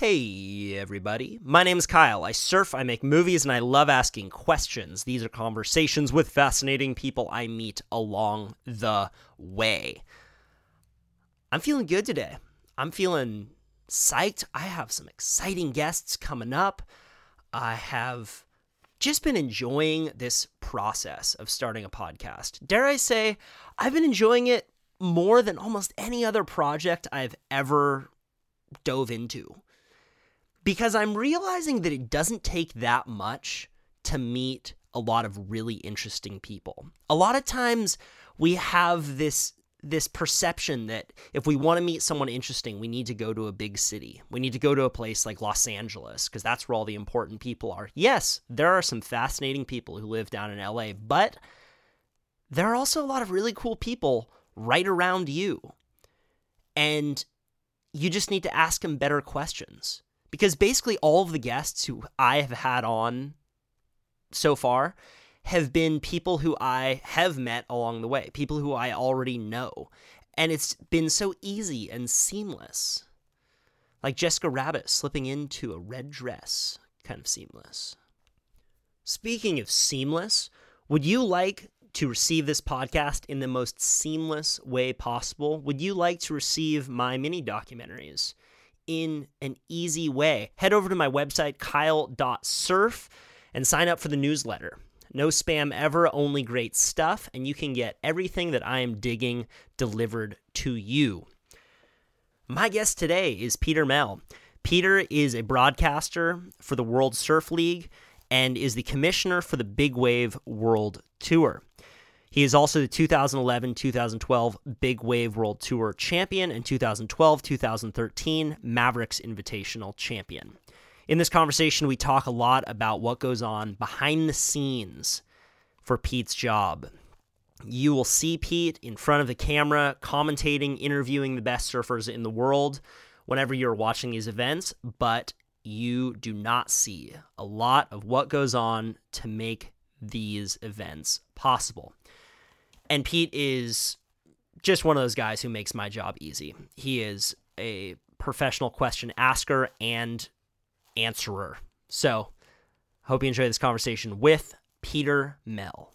Hey, everybody. My name is Kyle. I surf, I make movies, and I love asking questions. These are conversations with fascinating people I meet along the way. I'm feeling good today. I'm feeling psyched. I have some exciting guests coming up. I have just been enjoying this process of starting a podcast. Dare I say, I've been enjoying it more than almost any other project I've ever dove into because I'm realizing that it doesn't take that much to meet a lot of really interesting people. A lot of times we have this this perception that if we want to meet someone interesting, we need to go to a big city. We need to go to a place like Los Angeles because that's where all the important people are. Yes, there are some fascinating people who live down in LA, but there are also a lot of really cool people right around you. And you just need to ask them better questions because basically all of the guests who I have had on so far have been people who I have met along the way, people who I already know. And it's been so easy and seamless. Like Jessica Rabbit slipping into a red dress, kind of seamless. Speaking of seamless, would you like to receive this podcast in the most seamless way possible? Would you like to receive my mini documentaries? In an easy way. Head over to my website, kyle.surf, and sign up for the newsletter. No spam ever, only great stuff, and you can get everything that I am digging delivered to you. My guest today is Peter Mel. Peter is a broadcaster for the World Surf League and is the commissioner for the Big Wave World Tour. He is also the 2011 2012 Big Wave World Tour champion and 2012 2013 Mavericks Invitational champion. In this conversation, we talk a lot about what goes on behind the scenes for Pete's job. You will see Pete in front of the camera, commentating, interviewing the best surfers in the world whenever you're watching these events, but you do not see a lot of what goes on to make these events possible. And Pete is just one of those guys who makes my job easy. He is a professional question asker and answerer. So, hope you enjoy this conversation with Peter Mel.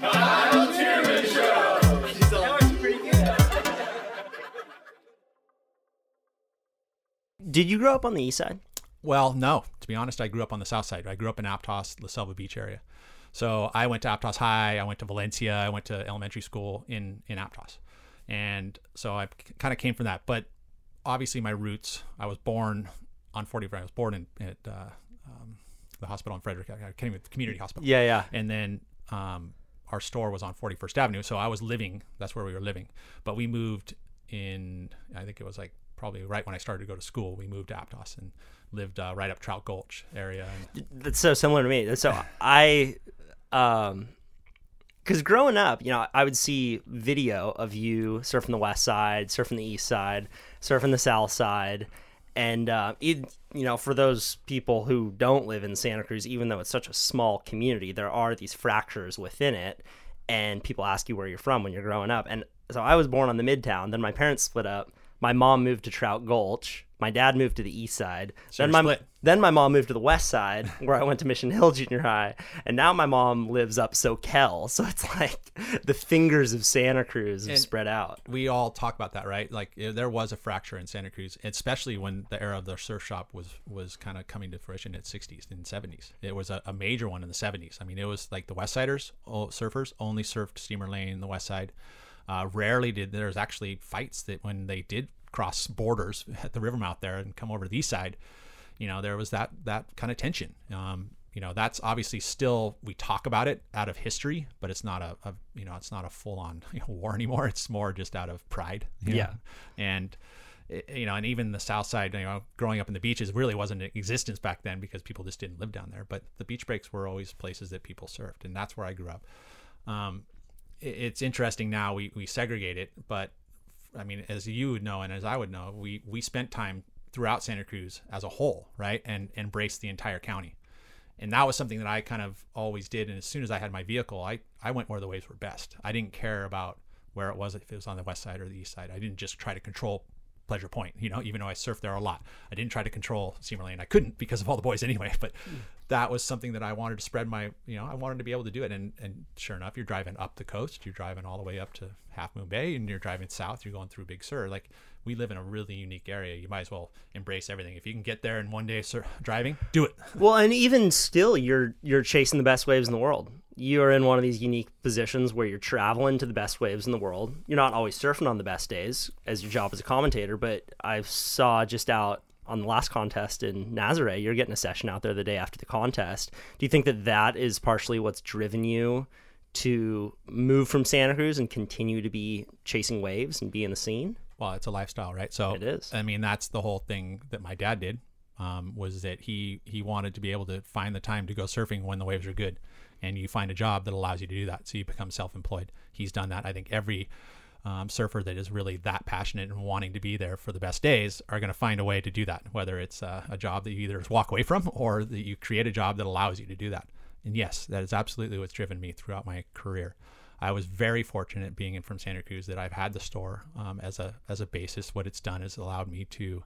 the Did you grow up on the east side? Well, no. To be honest, I grew up on the south side. I grew up in Aptos, La Selva Beach area. So I went to Aptos High. I went to Valencia. I went to elementary school in in Aptos, and so I kind of came from that. But obviously, my roots. I was born on 40. I was born in at uh, um, the hospital in Frederick. I came with community hospital. Yeah, yeah. And then um, our store was on 41st Avenue, so I was living. That's where we were living. But we moved in. I think it was like probably right when I started to go to school. We moved to Aptos and lived uh, right up Trout Gulch area. That's so similar to me. So I, um, because growing up, you know, I would see video of you surfing the west side, surfing the east side, surfing the south side, and uh, it, you know, for those people who don't live in Santa Cruz, even though it's such a small community, there are these fractures within it, and people ask you where you're from when you're growing up. And so I was born on the Midtown. Then my parents split up. My mom moved to Trout Gulch. My dad moved to the east side. Then my split. then my mom moved to the west side, where I went to Mission Hill Junior High, and now my mom lives up SoCal. So it's like the fingers of Santa Cruz have And- spread out. we all talk about that, right? Like there was a fracture in Santa Cruz, especially when the era of the surf shop was was kind of coming to fruition in 60s and 70s. It was a, a major one in the 70s. I mean, it was like the West Siders, surfers only surfed steamer lane in the West Side. Uh, rarely did there's actually fights that when they did cross borders at the river mouth there and come over to the east side, you know, there was that that kind of tension. Um, you know, that's obviously still we talk about it out of history, but it's not a, a you know, it's not a full on you know, war anymore. It's more just out of pride. Yeah. know? and you know, and even the south side, you know, growing up in the beaches really wasn't in existence back then because people just didn't live down there. But the beach breaks were always places that people surfed, and that's where I grew up. Um, it's interesting now we, we segregate it, but I mean, as you would know and as I would know, we we spent time throughout Santa Cruz as a whole, right, and embraced the entire county, and that was something that I kind of always did. And as soon as I had my vehicle, I I went where the waves were best. I didn't care about where it was if it was on the west side or the east side. I didn't just try to control Pleasure Point, you know, even though I surfed there a lot. I didn't try to control Steamer Lane. I couldn't because of all the boys anyway, but that was something that I wanted to spread my, you know, I wanted to be able to do it. And, and sure enough, you're driving up the coast, you're driving all the way up to Half Moon Bay and you're driving south, you're going through Big Sur. Like we live in a really unique area. You might as well embrace everything. If you can get there in one day sur- driving, do it. Well, and even still, you're you're chasing the best waves in the world. You're in one of these unique positions where you're traveling to the best waves in the world. You're not always surfing on the best days as your job as a commentator, but I saw just out on the last contest in Nazaré, you're getting a session out there the day after the contest. Do you think that that is partially what's driven you to move from Santa Cruz and continue to be chasing waves and be in the scene? Well it's a lifestyle right? So It is. i mean that's the whole thing that my dad did um, was that he he wanted to be able to find the time to go surfing when the waves are good. And you find a job that allows you to do that. So you become self-employed. He's done that. I think every um, surfer that is really that passionate and wanting to be there for the best days are going to find a way to do that whether it's uh, a job that you either walk away from or that you create a job that allows you to do that. And yes that is absolutely what's driven me throughout my career I was very fortunate being in from Santa Cruz that I've had the store um, as a as a basis. What it's done is allowed me to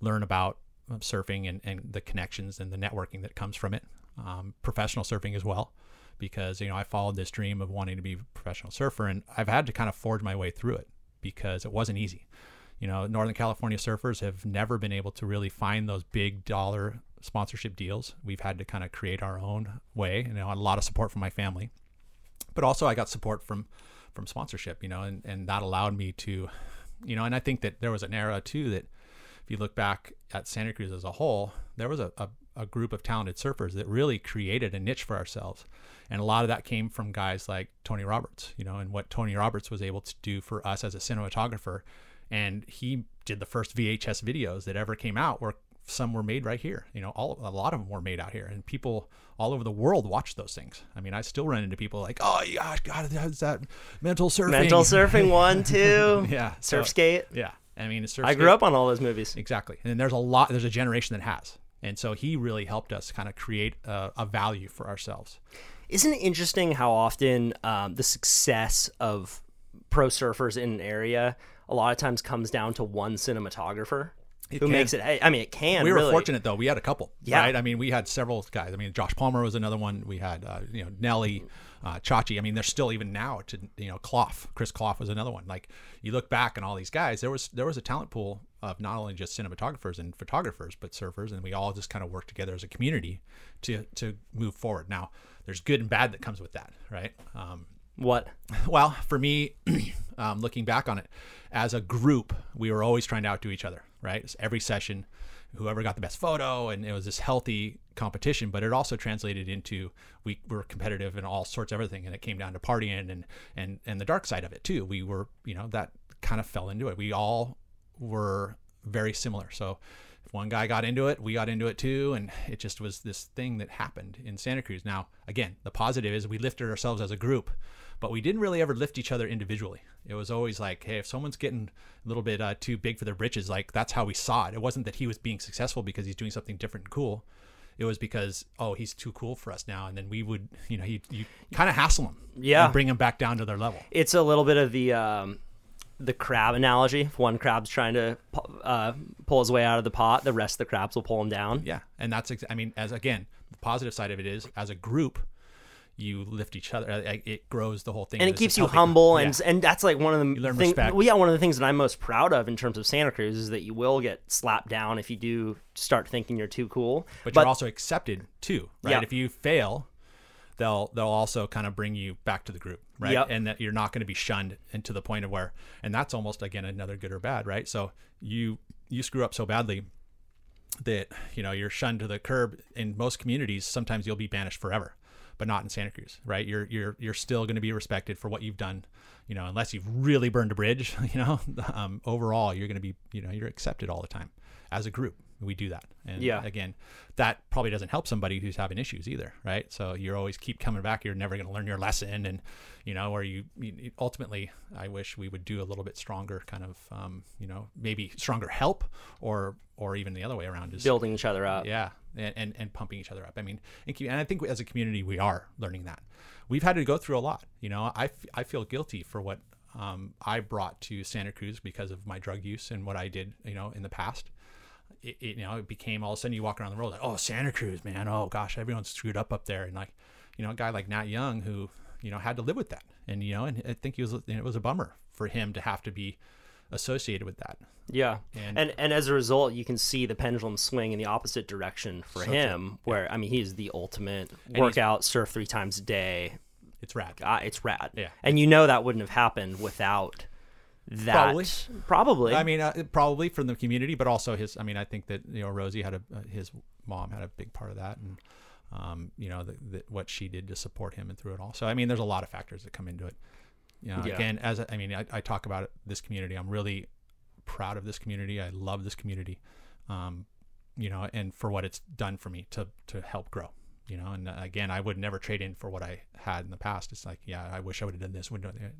learn about um, surfing and, and the connections and the networking that comes from it. Um, professional surfing as well, because you know I followed this dream of wanting to be a professional surfer, and I've had to kind of forge my way through it because it wasn't easy. You know, Northern California surfers have never been able to really find those big dollar sponsorship deals. We've had to kind of create our own way, and you know, a lot of support from my family but also I got support from from sponsorship, you know, and, and that allowed me to, you know, and I think that there was an era too that if you look back at Santa Cruz as a whole, there was a, a, a group of talented surfers that really created a niche for ourselves. And a lot of that came from guys like Tony Roberts, you know, and what Tony Roberts was able to do for us as a cinematographer. And he did the first VHS videos that ever came out where some were made right here. You know, all a lot of them were made out here, and people all over the world watch those things. I mean, I still run into people like, "Oh, yeah, God, that's that mental surfing." Mental surfing one, two, yeah, so- surf skate. Yeah, I mean, it's surf I grew skate- up on all those movies. exactly, and there's a lot. There's a generation that has, and so he really helped us kind of create a, a value for ourselves. Isn't it interesting how often um, the success of pro surfers in an area a lot of times comes down to one cinematographer who can. makes it? hey, I mean, it can. we were really. fortunate though; we had a couple. Yeah. right. I mean, we had several guys. I mean, Josh Palmer was another one. We had uh, you know Nelly, uh, Chachi. I mean, there's still even now to you know Clough. Chris Clough was another one. Like you look back and all these guys, there was there was a talent pool of not only just cinematographers and photographers, but surfers, and we all just kind of worked together as a community to to move forward. Now, there's good and bad that comes with that, right? Um, What? well, for me, um, looking back on it, as a group, we were always trying to outdo each other, right? So every session, whoever got the best photo, and it was this healthy competition. But it also translated into we were competitive in all sorts of everything, and it came down to partying and and and the dark side of it too. We were, you know, that kind of fell into it. We all were very similar. So if one guy got into it, we got into it too, and it just was this thing that happened in Santa Cruz. Now, again, the positive is we lifted ourselves as a group, but we didn't really ever lift each other individually. It was always like, hey, if someone's getting a little bit uh, too big for their britches, like that's how we saw it. It wasn't that he was being successful because he's doing something different and cool. It was because oh he's too cool for us now, and then we would you know he you kind of hassle him, Yeah. and bring him back down to their level. It's a little bit of the um, the crab analogy. If one crab's trying to uh, pull his way out of the pot, the rest of the crabs will pull him down. Yeah, and that's ex- I mean, as again, the positive side of it is as a group, you lift each other. It grows the whole thing, and it keeps you humble Yeah. and and that's like one of the learn thing- respect. well, yeah one of the things that I'm most proud of in terms of Santa Cruz is that you will get slapped down if you do start thinking you're too cool but, you're also accepted too, right? Yeah. If you fail, they'll they'll also kind of bring you back to the group, right? Yep. And that you're not going to be shunned and to the point of where, and that's almost again another good or bad, right? So you you screw up so badly that you know you're shunned to the curb in most communities. Sometimes you'll be banished forever. But not in Santa Cruz, right? You're you're you're still going to be respected for what you've done, you know, unless you've really burned a bridge, you know. Um, overall, you're going to be, you know, you're accepted all the time as a group. We do that, and Yeah. again, that probably doesn't help somebody who's having issues either, right? So you're always keep coming back. You're never going to learn your lesson, and you know, or you, you ultimately, I wish we would do a little bit stronger, kind of, um, you know, maybe stronger help, or or even the other way around is Building each other up. yeah, and, and and pumping each other up. I mean, and, and I think as a community we are learning that. We've had to go through a lot. You know, I, f- I feel guilty for what um, I brought to Santa Cruz because of my drug use and what I did, you know, in the past. It, it, you know, it became all of a sudden you walk around the world like, oh, Santa Cruz, man, oh gosh, everyone's screwed up up there, and like, you know, a guy like Nat Young who, you know, had to live with that, and you know, and I think he was, it was a bummer for him to have to be associated with that. Yeah. And- And, and as a result, you can see the pendulum swing in the opposite direction for So him, where I mean, he's the ultimate workout, surf three times a day. It's rad. Ah, it's rad. Yeah. And you know that wouldn't have happened without that. Probably. Probably. I mean, uh, probably from the community, but also his. I mean, I think that you know Rosie had a uh, his mom had a big part of that, and um, you know the, the, what she did to support him and through it all. So I mean, there's a lot of factors that come into it. You know, Yeah. again, as I mean, I, I talk about it, this community. I'm really proud of this community. I love this community. Um, you know, and for what it's done for me to to help grow. You know, and uh, again, I would never trade in for what I had in the past. It's like, yeah, I wish I would have done this.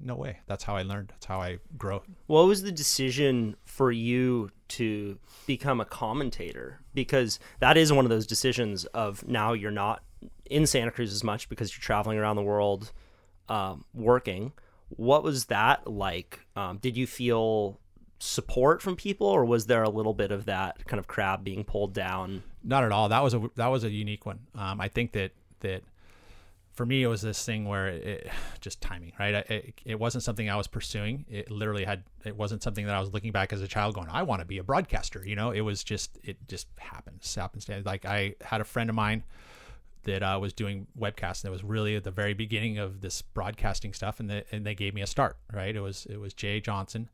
No way. That's how I learned. That's how I grow. What was the decision for you to become a commentator? Because that is one of those decisions of now you're not in Santa Cruz as much because you're traveling around the world um, working. What was that like? Um, did you feel support from people, or was there a little bit of that kind of crab being pulled down? Not at all. That was a that was a unique one. Um, I think that that for me it was this thing where it just timing, right? I- It, it wasn't something I was pursuing. It literally had. It wasn't something that I was looking back as a child going, I want to be a broadcaster. You know, it was just it just happens. Happens. Like I had a friend of mine that uh, was doing webcasts, and it was really at the very beginning of this broadcasting stuff, and they, and they gave me a start. Right? It was it was Jay Johnson.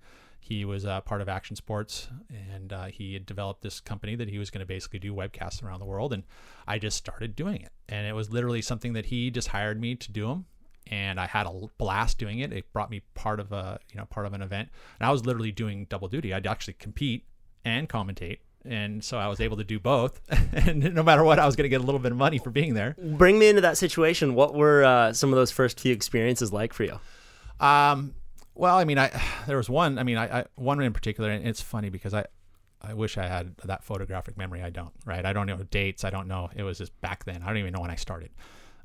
He was uh, part of Action Sports, and uh, he had developed this company that he was going to basically do webcasts around the world. And I just started doing it, and it was literally something that he just hired me to do them. And I had a blast doing it. It brought me part of a you know part of an event, and I was literally doing double duty. I'd actually compete and commentate, and so I was able to do both. and no matter what, I was going to get a little bit of money for being there. Bring me into that situation. What were uh, some of those first few experiences like for you? Um, well, I mean, I there was one. I mean, I, I one in particular, and it's funny because I I wish I had that photographic memory. I don't. Right? I don't know dates. I don't know. It was just back then. I don't even know when I started.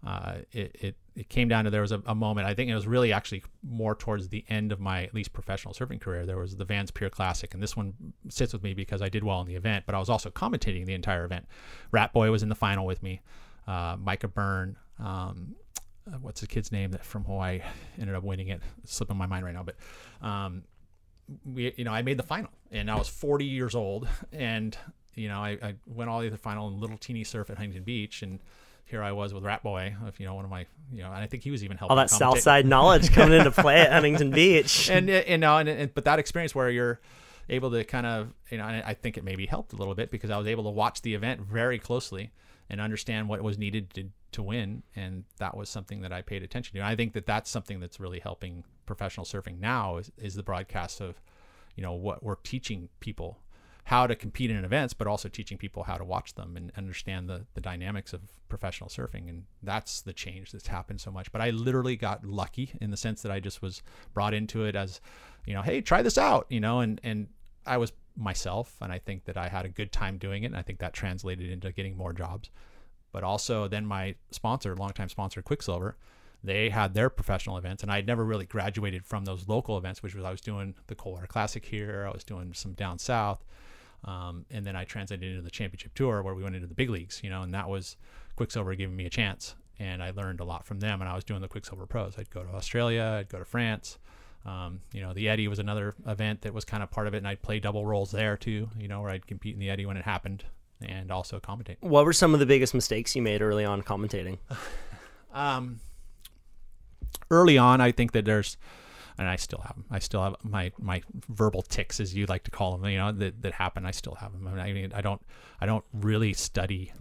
Uh, it, it it came down to there was a, a moment. I think it was really actually more towards the end of my at least professional surfing career. There was the Vans Pier Classic, and this one sits with me because I did well in the event, but I was also commentating the entire event. Rat Boy was in the final with me. Uh, Micah Byrne. Um, uh, what's the kid's name that from Hawaii ended up winning it? It's slipping my mind right now, but um, we, you know, I made the final, and I was 40 years old, and you know, I, I went all the way to the final in little teeny surf at Huntington Beach, and here I was with Rat Boy, if you know, one of my, you know, and I think he was even helping. All that commentate. South Side knowledge coming into play at Huntington Beach. and uh, you know, and, and but that experience where you're able to kind of, you know, and I think it maybe helped a little bit because I was able to watch the event very closely and understand what was needed to to win, and that was something that I paid attention to. And I think that that's something that's really helping professional surfing now is, is the broadcast of, you know, what we're teaching people how to compete in events, but also teaching people how to watch them and understand the, the dynamics of professional surfing. And that's the change that's happened so much. But I literally got lucky in the sense that I just was brought into it as, you know, hey, try this out, you know, and, and I was myself. And I think that I had a good time doing it. And I think that translated into getting more jobs. But also then my sponsor, longtime sponsor, Quiksilver, they had their professional events and i had never really graduated from those local events which was i was doing the coldwater classic here i was doing some down south um, and then i translated into the championship tour where we went into the big leagues you know and that was quiksilver giving me a chance and i learned a lot from them and i was doing the quiksilver pros. I'd go to australia i'd go to france um, you know the eddie was another event that was kind of part of it and i'd play double roles there too you know where i'd compete in the eddie when it happened and also commentate what were some of the biggest mistakes you made early on commentating? um, early on, I think that there's, and I still have them. I still have my my verbal ticks, as you like to call them. You know that that happen. I still have them. I mean, I, mean, I don't I don't really study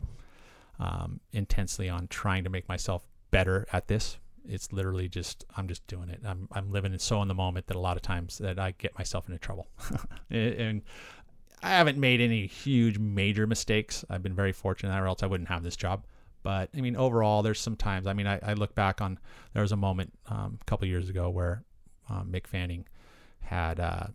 um, intensely on trying to make myself better at this. It's literally just I'm just doing it. I'm I'm living it so in the moment that a lot of times that I get myself into trouble, and, and I haven't made any huge major mistakes. I've been very fortunate, or else I wouldn't have this job. But I mean, overall, there's some times. I mean, I, I look back on there was a moment um, a couple years ago where um, Mick Fanning had uh,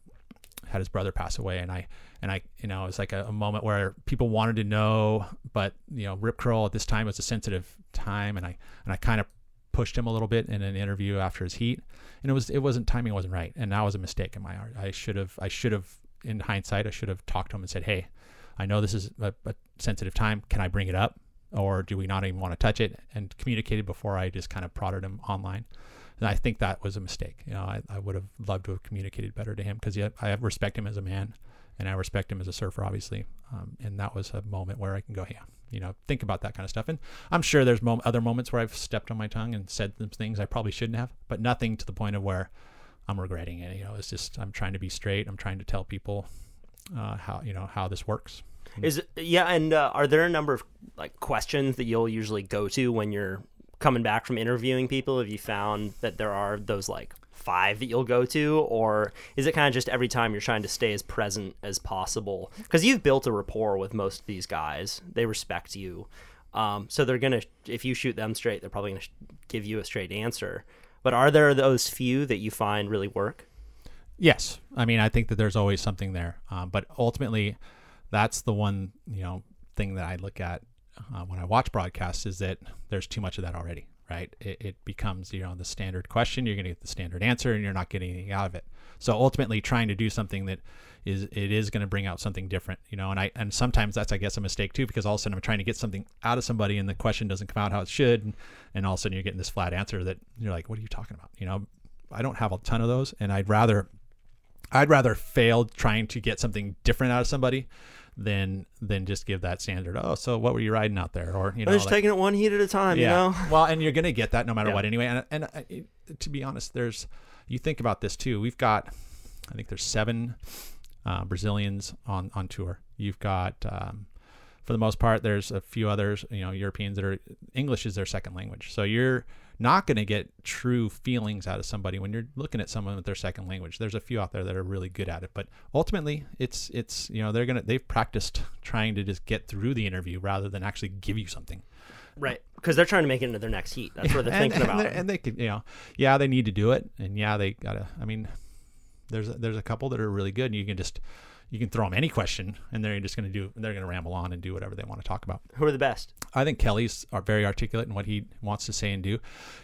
had his brother pass away, and I and I you know it was like a, a, moment where people wanted to know, but you know Rip Curl at this time was a sensitive time, and I and I kind of pushed him a little bit in an interview after his heat, and it was it wasn't timing wasn't right, and that was a mistake in my art. I should have I should have in hindsight I should have talked to him and said, hey, I know this is a, a sensitive time. Can I bring it up? or do we not even want to touch it and communicated before I just kind of prodded him online. And I think that was a mistake. You know, I, I would have loved to have communicated better to him because I respect him as a man and I respect him as a surfer, obviously. Um, and that was a moment where I can go, yeah, you know, think about that kind of stuff. And I'm sure there's mo- other moments where I've stepped on my tongue and said some things I probably shouldn't have, but nothing to the point of where I'm regretting it. You know, it's just I'm trying to be straight. I'm trying to tell people uh, how you know how this works. Is yeah, and uh, are there a number of like questions that you'll usually go to when you're coming back from interviewing people? Have you found that there are those like five that you'll go to, or is it kind of just every time you're trying to stay as present as possible? Because you've built a rapport with most of these guys; they respect you, um, so they're gonna if you shoot them straight, they're probably gonna give you a straight answer. But are there those few that you find really work? Yes, I mean I think that there's always something there, um, but ultimately that's the one you know thing that I look at uh, when I watch broadcasts is that there's too much of that already, right? It, it becomes you know the standard question, you're going to get the standard answer, and you're not getting anything out of it. So ultimately, trying to do something that is it is going to bring out something different, you know. And I and sometimes that's I guess a mistake too because all of a sudden I'm trying to get something out of somebody and the question doesn't come out how it should, and, and all of a sudden you're getting this flat answer that you're like, what are you talking about? You know, I don't have a ton of those, and I'd rather I'd rather fail trying to get something different out of somebody than than just give that standard. Oh, so what were you riding out there? Or you know, just like, taking it one heat at a time. Yeah. You know. well, and you're gonna get that no matter yeah. what anyway. And and uh, to be honest, there's you think about this too. We've got, I think there's seven uh, Brazilians on on tour. You've got. Um, for the most part, there's a few others, you know, Europeans that are English is their second language. So you're not going to get true feelings out of somebody when you're looking at someone with their second language. There's a few out there that are really good at it, but ultimately, it's it's you know they're gonna they've practiced trying to just get through the interview rather than actually give you something. Right, because they're trying to make it into their next heat. That's what they're and, thinking and about. And they could, you know, yeah, they need to do it, and yeah, they gotta. I mean, there's a, there's a couple that are really good, and you can just you can throw them any question and they're just going to do they're going to ramble on and do whatever they want to talk about. Who are the best? I think kelly's are very articulate in what he wants to say and do.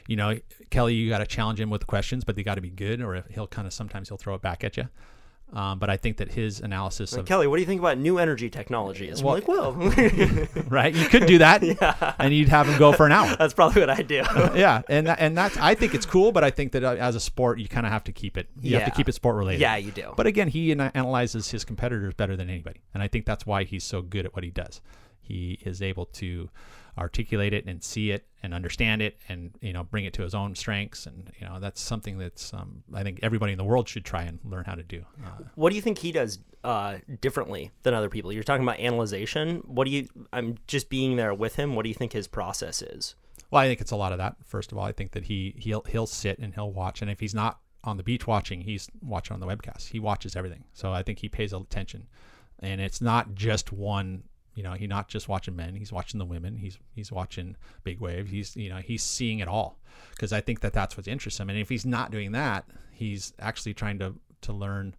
You know kelly you got to challenge him with questions but they got to be good or he'll kind of sometimes he'll throw it back at you um, but I think that his analysis of Kelly, what do you think about new energy technologies? Well, like, well, right, you could do that, yeah. and you'd have him go for an hour. That's probably what I do. yeah, and that, and that's I think it's cool, but I think that uh, as a sport, you kind of have to keep it. You yeah. have to keep it sport related. Yeah, you do. But again, he analyzes his competitors better than anybody, and I think that's why he's so good at what he does. He is able to articulate it and see it and understand it and you know bring it to his own strengths and you know that's something that's um, I think everybody in the world should try and learn how to do. Uh, what do you think he does uh, differently than other people? You're talking about analyzation. What do you? I'm just being there with him. What do you think his process is? Well, I think it's a lot of that. First of all, I think that he he'll he'll sit and he'll watch, and if he's not on the beach watching, he's watching on the webcast. He watches everything, so I think he pays attention, and it's not just one you know, he's not just watching men; he's watching the women. He's he's watching big wave. He's you know he's seeing it all because I think that that's what interests him. And if he's not doing that, he's actually trying to to learn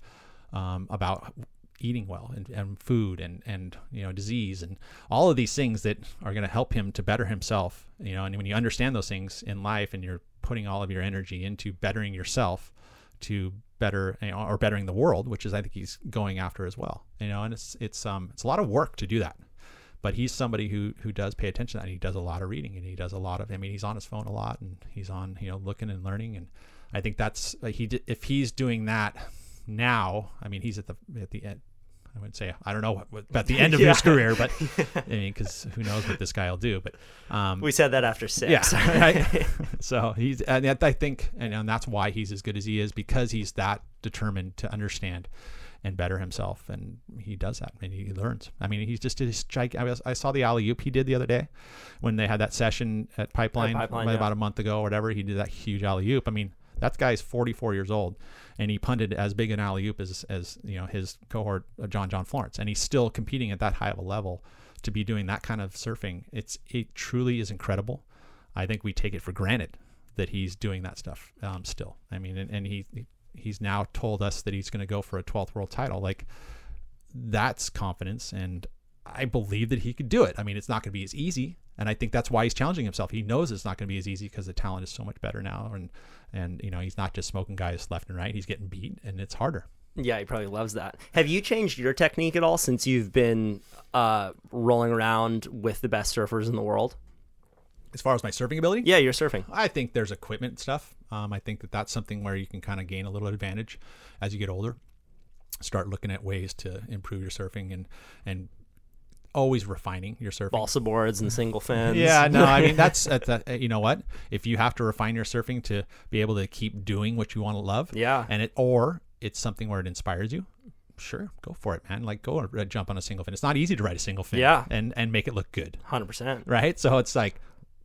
um, about eating well and, and food and and you know disease and all of these things that are going to help him to better himself. You know, and when you understand those things in life and you're putting all of your energy into bettering yourself to better or bettering the world, which is I think he's going after as well. You know, and it's it's um it's a lot of work to do that but he's somebody who who does pay attention to that. He does a lot of reading and he does a lot of. I mean, he's on his phone a lot and he's on you know looking and learning. And I think that's like he if he's doing that now. I mean, he's at the at the end. I wouldn't say I don't know about the end of yeah. his career, but I mean, because who knows what this guy will do? But um, we said that after six. Yeah, right? so he's and I think and, and that's why he's as good as he is because he's that determined to understand and better himself. And he does that and he learns. I mean, he's just this gig- I, was, I saw the alley oop he did the other day when they had that session at Pipeline, Pipeline, about yeah. a month ago or whatever. He did that huge alley oop. I mean, that guy's 44 years old and he punted as big an alley oop as, as you know his cohort uh, John John Florence and he's still competing at that high of a level to be doing that kind of surfing it's it truly is incredible I think we take it for granted that he's doing that stuff um, still I mean and, and he he's now told us that he's going to go for a 12th world title like that's confidence and I believe that he could do it. I mean, it's not going to be as easy, and I think that's why he's challenging himself. He knows it's not going to be as easy because the talent is so much better now, and and you know he's not just smoking guys left and right. He's getting beat, and it's harder. Yeah, he probably loves that. Have you changed your technique at all since you've been uh, rolling around with the best surfers in the world? As far as my surfing ability, Yeah, you're surfing. I think there's equipment stuff. Um, I think that that's something where you can kind of gain a little advantage as you get older. Start looking at ways to improve your surfing and and always refining your surfing. Balsa boards and single fins. Yeah, no, I mean that's at the, you know what? If you have to refine your surfing to be able to keep doing what you want to love, Yeah. and it or it's something where it inspires you, sure, go for it, man. Like go jump on a single fin. It's not easy to ride a single fin, Yeah. and and make it look good, hundred percent. right? So it's like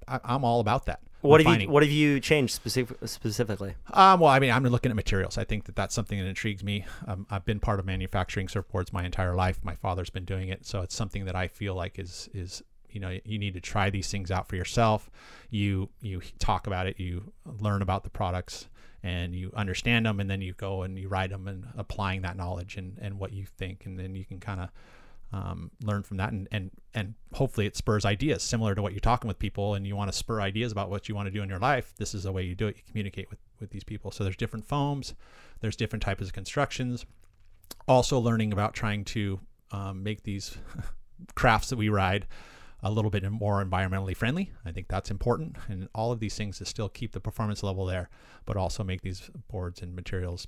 I, I'm all about that. What have you What have you changed specific, specifically? Um, well, I mean, I'm looking at materials. I think that that's something that intrigues me. Um, I've been part of manufacturing surfboards my entire life. My father's been doing it, so it's something that I feel like is is you know you need to try these things out for yourself. You you talk about it, you learn about the products, and you understand them, and then you go and you ride them and applying that knowledge and and what you think, and then you can kind of um, learn from that and, and and hopefully it spurs ideas similar to what you're talking with people and you want to spur ideas about what you want to do in your life. This is the way you do it. You communicate with with these people. So there's different foams. There's different types of constructions. Also learning about trying to um, make these crafts that we ride a little bit more environmentally friendly. I think that's important and all of these things to still keep the performance level there but also make these boards and materials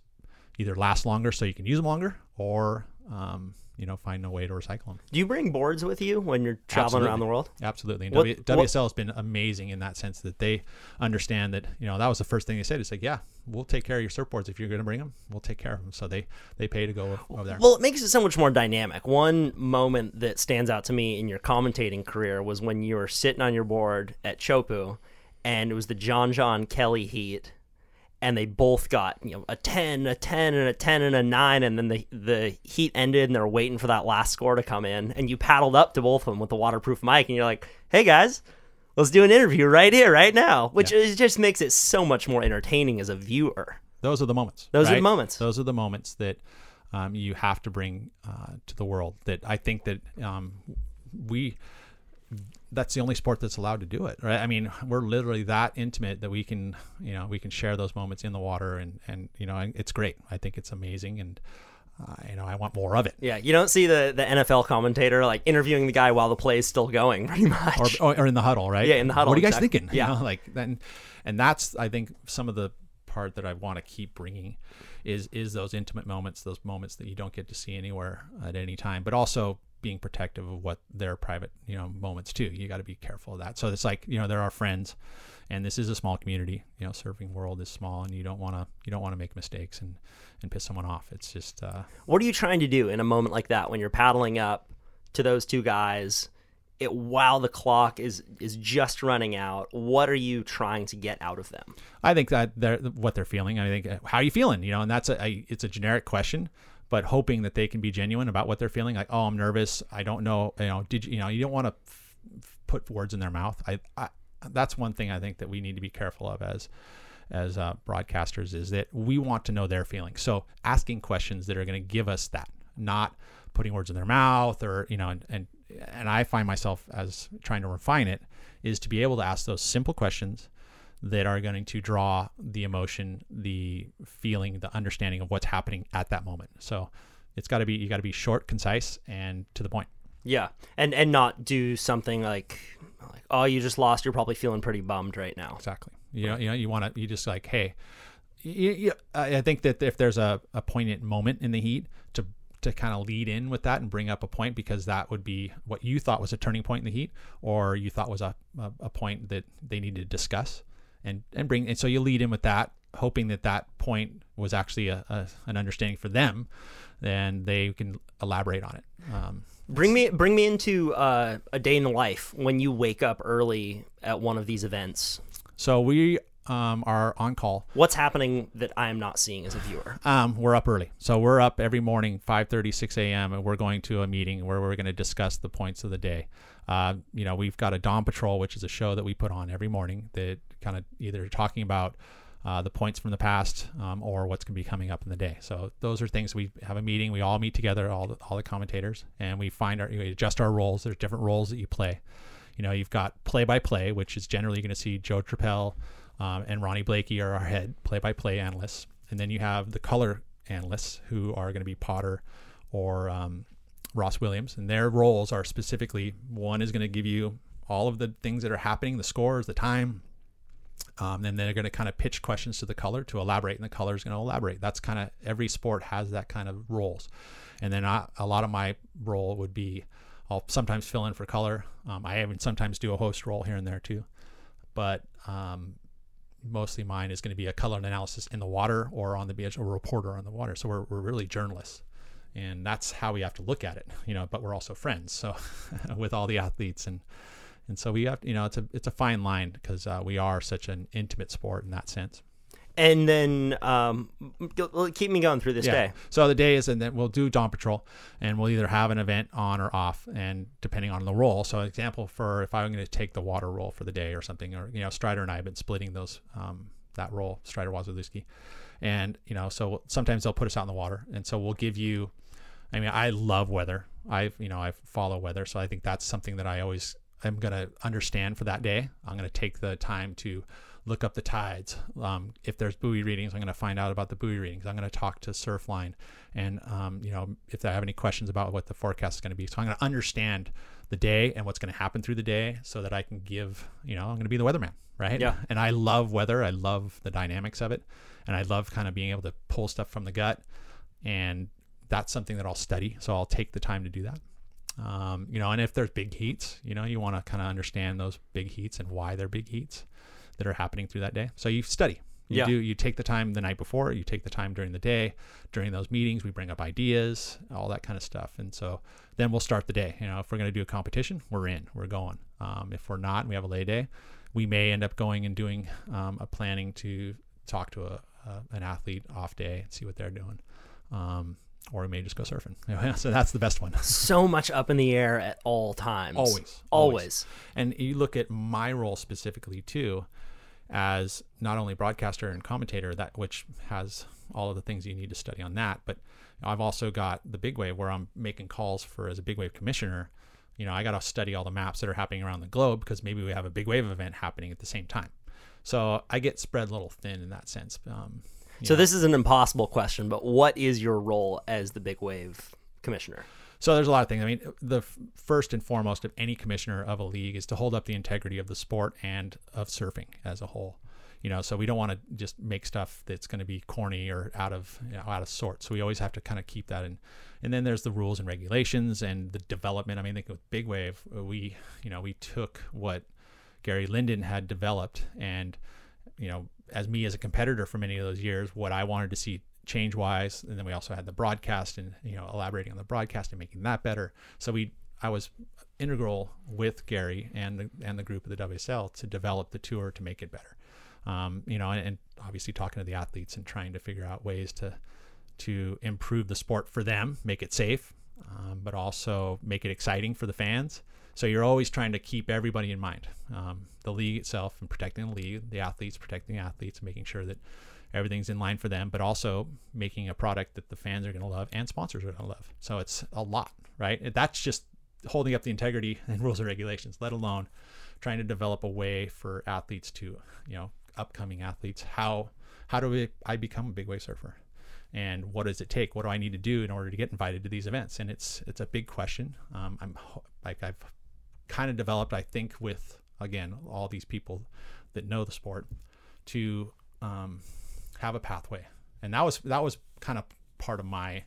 either last longer so you can use them longer or um, you know find a way to recycle them Do you bring boards with you when you're traveling around the world? Absolutely. And What- w- what- WSL has been amazing in that sense that they understand that, you know, that was the first thing they said. It's like, yeah, we'll take care of your surfboards. If you're going to bring them, we'll take care of them. So they, they pay to go over there. Well, it makes it so much more dynamic. One moment that stands out to me in your commentating career was when you were sitting on your board at Chopu, and it was the John John Kelly heat, and they both got you know a ten, a ten, and a ten and a nine, and then the the heat ended, and they're waiting for that last score to come in, and you paddled up to both of them with the waterproof mic, and you're like, "Hey guys." Let's do an interview right here, right now, which is, just makes it so much more entertaining as a viewer. those are the moments. Those are the moments. Those are the moments that um, you have to bring uh, to the world. That I think that um, we that's the only sport that's allowed to do it right i mean we're literally that intimate that we can you know we can share those moments in the water and and you know it's great i think it's amazing and uh, you know i want more of it Yeah, you don't see the, the NFL commentator like interviewing the guy while the play is still going, pretty much. or, or in the huddle, right? Yeah, in the huddle, What are you guys exactly. thinking? You Yeah. know, like then, and that's I think some of the part that I want to keep bringing is is those intimate moments, those moments that you don't get to see anywhere at any time, but also being protective of what their private you know moments too. You got to be careful of that. So it's like you know there are friends, and this is a small community. You know, surfing world is small, and you don't want to you don't want to make mistakes and and piss someone off. It's just uh, what are you trying to do in a moment like that when you're paddling up to those two guys it, while the clock is is just running out? What are you trying to get out of them? I think that they're what they're feeling. I think uh, how are you feeling? You know, and that's a, a it's a generic question, but hoping that they can be genuine about what they're feeling. Like, oh, I'm nervous. I don't know. You know, did you? You know, you don't want to f- put words in their mouth. I, I that's one thing I think that we need to be careful of as as uh, broadcasters is that we want to know their feelings. So asking questions that are going to give us that, not putting words in their mouth or you know, and and and I find myself as trying to refine it is to be able to ask those simple questions that are going to draw the emotion, the feeling, the understanding of what's happening at that moment. So it's got to be you got to be short, concise, and to the point. Yeah, and and not do something like like oh you just lost. You're probably feeling pretty bummed right now. Exactly. You know, you know, you want to you just like, hey, you, you, I I think that if there's a, a poignant moment in the heat to to kind of lead in with that and bring up a point because that would be what you thought was a turning point in the heat or you thought was a, a, a point that they needed to discuss and and bring and so you lead in with that hoping that that point was actually a, a, an understanding for them, then they can elaborate on it. Um, Bring me bring me into uh, a day in the life when you wake up early at one of these events. so we um, are on call. What's happening that I am not seeing as a viewer? Um, we're up early, so we're up every morning, 5:30, 6 a.m., and we're going to a meeting where we're going to discuss the points of the day. Uh, you know, we've got a Dawn Patrol, which is a show that we put on every morning that kind of either talking about uh, the points from the past um, or what's going to be coming up in the day. So those are things we have a meeting. We all meet together, all the, all the commentators, and we find our we adjust our roles. There's different roles that you play. You know, you've got play by play, which is generally going to see Joe Turpel um, and Ronnie Blakey are our head play by play analysts. And then you have the color analysts who are going to be Potter or um, Ross Williams. And their roles are specifically one is going to give you all of the things that are happening, the scores, the time. Um, and they're going to kind of pitch questions to the color to elaborate, and the color is going to elaborate. That's kind of every sport has that kind of roles. And then I, a lot of my role would be I'll sometimes fill in for color. Um, I even sometimes do a host role here and there too. But um, mostly mine is going to be a color analysis in the water or on the beach, or a reporter on the water. So we're, we're really journalists. And that's how we have to look at it, you know, but we're also friends. So with all the athletes and, and so we have, you know, it's a, it's a fine line because uh, we are such an intimate sport in that sense. And then um, keep me going through this day. So the day is, and then we'll do Dawn Patrol, and we'll either have an event on or off, and depending on the role. So, example for if I'm going to take the water role for the day or something, or you know, Strider and I have been splitting those um, that role, Strider Wasilewski, and you know, so sometimes they'll put us out in the water, and so we'll give you. I mean, I love weather. I you know I follow weather, so I think that's something that I always am going to understand for that day. I'm going to take the time to look up the tides. Um, if there's buoy readings, I'm going to find out about the buoy readings. I'm going to talk to Surfline, and um, you know if I have any questions about what the forecast is going to be. So I'm going to understand the day and what's going to happen through the day, so that I can give. You know, I'm going to be the weatherman, right? Yeah. And I love weather. I love the dynamics of it, and I love kind of being able to pull stuff from the gut, and that's something that I'll study. So I'll take the time to do that. Um, you know, and if there's big heats, you know, you want to kind of understand those big heats and why they're big heats that are happening through that day. So you study. You Yeah. do. You take the time the night before. You take the time during the day. During those meetings, we bring up ideas, all that kind of stuff. And so then we'll start the day. You know, if we're going to do a competition, we're in. We're going. Um, if we're not, and we have a lay day. We may end up going and doing um, a planning to talk to a, a an athlete off day and see what they're doing. Um, or we may just go surfing. so that's the best one. So much up in the air at all times. Always, Always. And you look at my role specifically too, as not only broadcaster and commentator, that which has all of the things you need to study on that, but I've also got the big wave where I'm making calls for as a big wave commissioner. You know, I got to study all the maps that are happening around the globe because maybe we have a big wave event happening at the same time. So I get spread a little thin in that sense. Um, So know. this is an impossible question, but what is your role as the big wave commissioner? So there's a lot of things. I mean, the first and foremost of any commissioner of a league is to hold up the integrity of the sport and of surfing as a whole. You know, so we don't want to just make stuff that's going to be corny or out of you know, out of sorts. So we always have to kind of keep that in. And then there's the rules and regulations and the development. I mean, I think with Big Wave, we you know we took what Gary Linden had developed and you know, as me as a competitor for many of those years, what I wanted to see change wise, and then we also had the broadcast and you know elaborating on the broadcast and making that better. So we, I was integral with Gary and the and the group of the WSL to develop the tour to make it better. Um, you know, and, and obviously talking to the athletes and trying to figure out ways to to improve the sport for them, make it safe, um, but also make it exciting for the fans. So you're always trying to keep everybody in mind. Um, the league itself and protecting the league, the athletes, protecting the athletes, making sure that everything's in line for them, but also making a product that the fans are going to love and sponsors are going to love. So it's a lot, right? That's just holding up the integrity and rules and regulations, let alone trying to develop a way for athletes to, you know, upcoming athletes, how how do we, I become a big wave surfer? and what does it take? What do I need to do in order to get invited to these events? And it's it's a big question. Um, I'm like I've kind of developed, I think, with again all these people that know the sport to um, have a pathway, and that was that was kind of part of my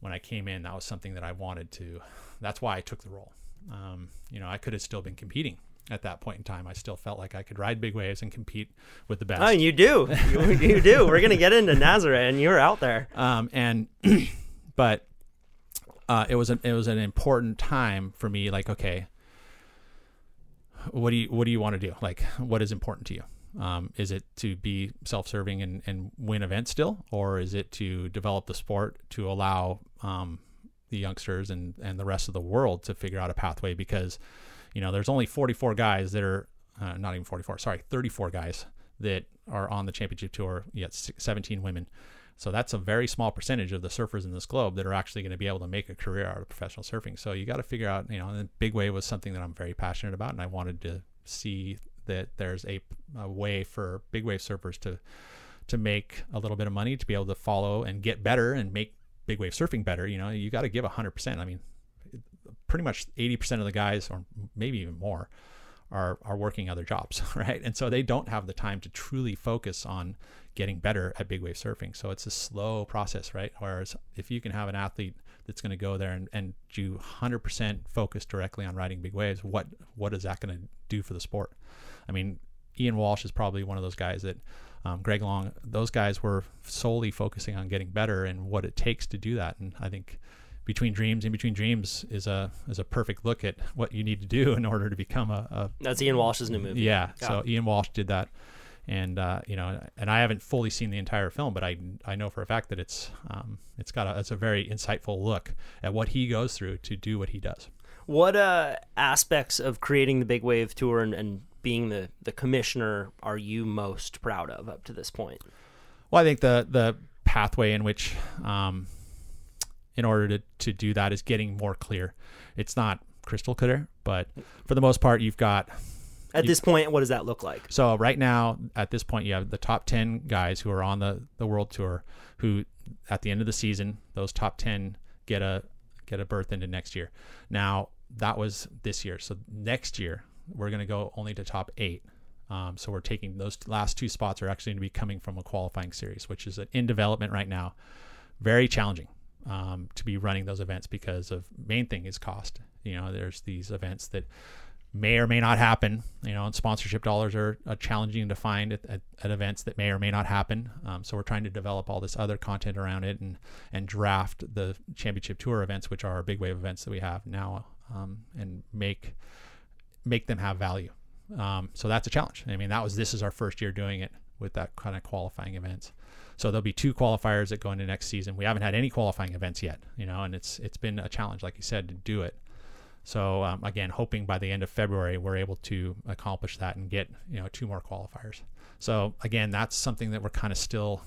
when I came in. That was something that I wanted to. That's why I took the role. Um, you know, I could have still been competing at that point in time, I still felt like I could ride big waves and compete with the best. Oh, you do. You, you do. We're gonna get into Nazaré, and you're out there. um, and but uh, it was an it was an important time for me. Like, okay, what do you what do you want to do? Like, what is important to you? Um, is it to be self-serving and, and win events still, or is it to develop the sport to allow um, the youngsters and and the rest of the world to figure out a pathway? Because you know, there's only 44 guys that are uh, not even 44, sorry, 34 guys that are on the championship tour. Yet 17 women. So that's a very small percentage of the surfers in this globe that are actually going to be able to make a career out of professional surfing. So you got to figure out, you know, and big wave was something that I'm very passionate about, and I wanted to see that there's a, a way for big wave surfers to to make a little bit of money to be able to follow and get better and make big wave surfing better. You know, you got to give 100%. I mean, pretty much 80% of the guys, or maybe even more, are, are working other jobs, right? And so they don't have the time to truly focus on getting better at big wave surfing. So it's a slow process, right? Whereas if you can have an athlete that's going to go there and, and do 100% focus directly on riding big waves, what what is that going to do for the sport? I mean, Ian Walsh is probably one of those guys that um, Greg Long, those guys were solely focusing on getting better and what it takes to do that. And I think between dreams and between dreams is a is a perfect look at what you need to do in order to become a, a That's Ian Walsh's new movie. yeah. Got So. Ian Walsh did that, and uh, you know, and I haven't fully seen the entire film, but I I know for a fact that it's um, it's got a it's a very insightful look at what he goes through to do what he does. What uh, aspects of creating the Big Wave Tour and, and being the, the commissioner are you most proud of up to this point? Well, I think the the pathway in which, um, in order to, to do that, is getting more clear. It's not crystal clear, but for the most part, you've got At You- this point, what does that look like? So right now, at this point, you have the top ten guys who are on the, the world tour. Who, at the end of the season, those top ten get a get a berth into next year. Now that was this year. So next year we're going to go only to top eight. Um, so we're taking those last two spots are actually going to be coming from a qualifying series, which is in development right now. Very challenging um, to be running those events because of main thing is cost. You know, there's these events that may or may not happen. You know, and sponsorship dollars are, challenging to find at, at, at events that may or may not happen. Um, so we're trying to develop all this other content around it and and draft the championship tour events, which are our big wave events that we have now, um, and make make them have value. Um, so that's a challenge. I mean, that was this is our first year doing it with that kind of qualifying events. So there'll be two qualifiers that go into next season. We haven't had any qualifying events yet, you know, and it's it's been a challenge, like you said, to do it. So um, again, hoping by the end of February we're able to accomplish that and get you know two more qualifiers. So again, that's something that we're kind of still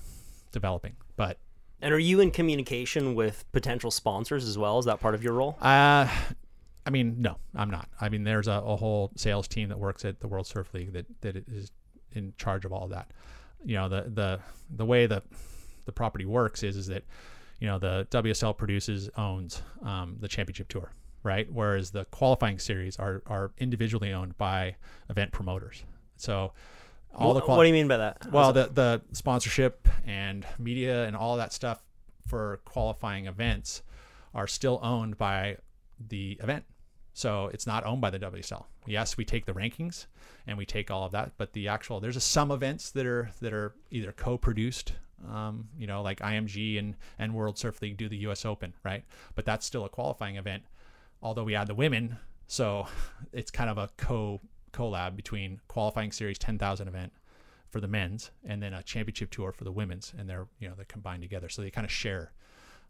developing. But And are you in communication with potential sponsors as well? Is that part of your role? uh, I mean, no, I'm not. I mean, there's a, a whole sales team that works at the World Surf League that that is in charge of all of that. You know, the the the way the the property works is is that you know the WSL produces owns um, the championship tour, right? Whereas the qualifying series are are individually owned by event promoters. So all the Wh- qual- what do you mean by that? well, the the sponsorship and media and all that stuff for qualifying events are still owned by the event. So it's not owned by the WSL. Yes, we take the rankings and we take all of that, but the actual there's a, some events that are that are either co-produced, um, you know, like IMG and and World Surf League do the U.S. Open, right? But that's still a qualifying event, although we add the women, so it's kind of a co collab between qualifying series 10,000 event for the men's and then a championship tour for the women's, and they're you know they're combined together, so they kind of share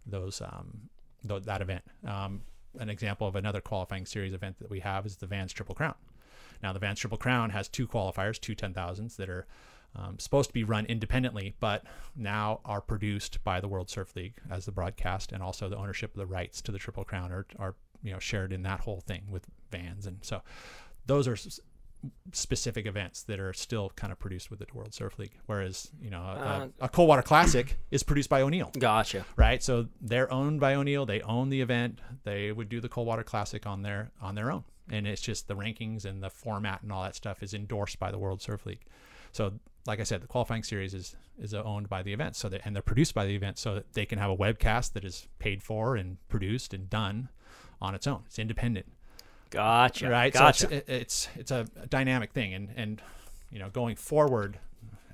those um, th- that event. Um, an example of another qualifying series event that we have is the Vans Triple Crown. Now, the Vans Triple Crown has two qualifiers, two 10,000s that are um, supposed to be run independently, but now are produced by the World Surf League as the broadcast, and also the ownership of the rights to the Triple Crown are, are you know shared in that whole thing with Vans, and so those are s- specific events that are still kind of produced with the World Surf League. Whereas you know a, a uh, Coldwater Classic is produced by O'Neill Gotcha. right? So they're owned by O'Neill. They own the event. They would do the Coldwater Classic on their on their own, and it's just the rankings and the format and all that stuff is endorsed by the World Surf League. So, like I said, the qualifying series is is owned by the event, so that and they're produced by the event, so that they can have a webcast that is paid for and produced and done on its own. It's independent. Gotcha. right Gotcha. so it's, it's it's a dynamic thing and and you know going forward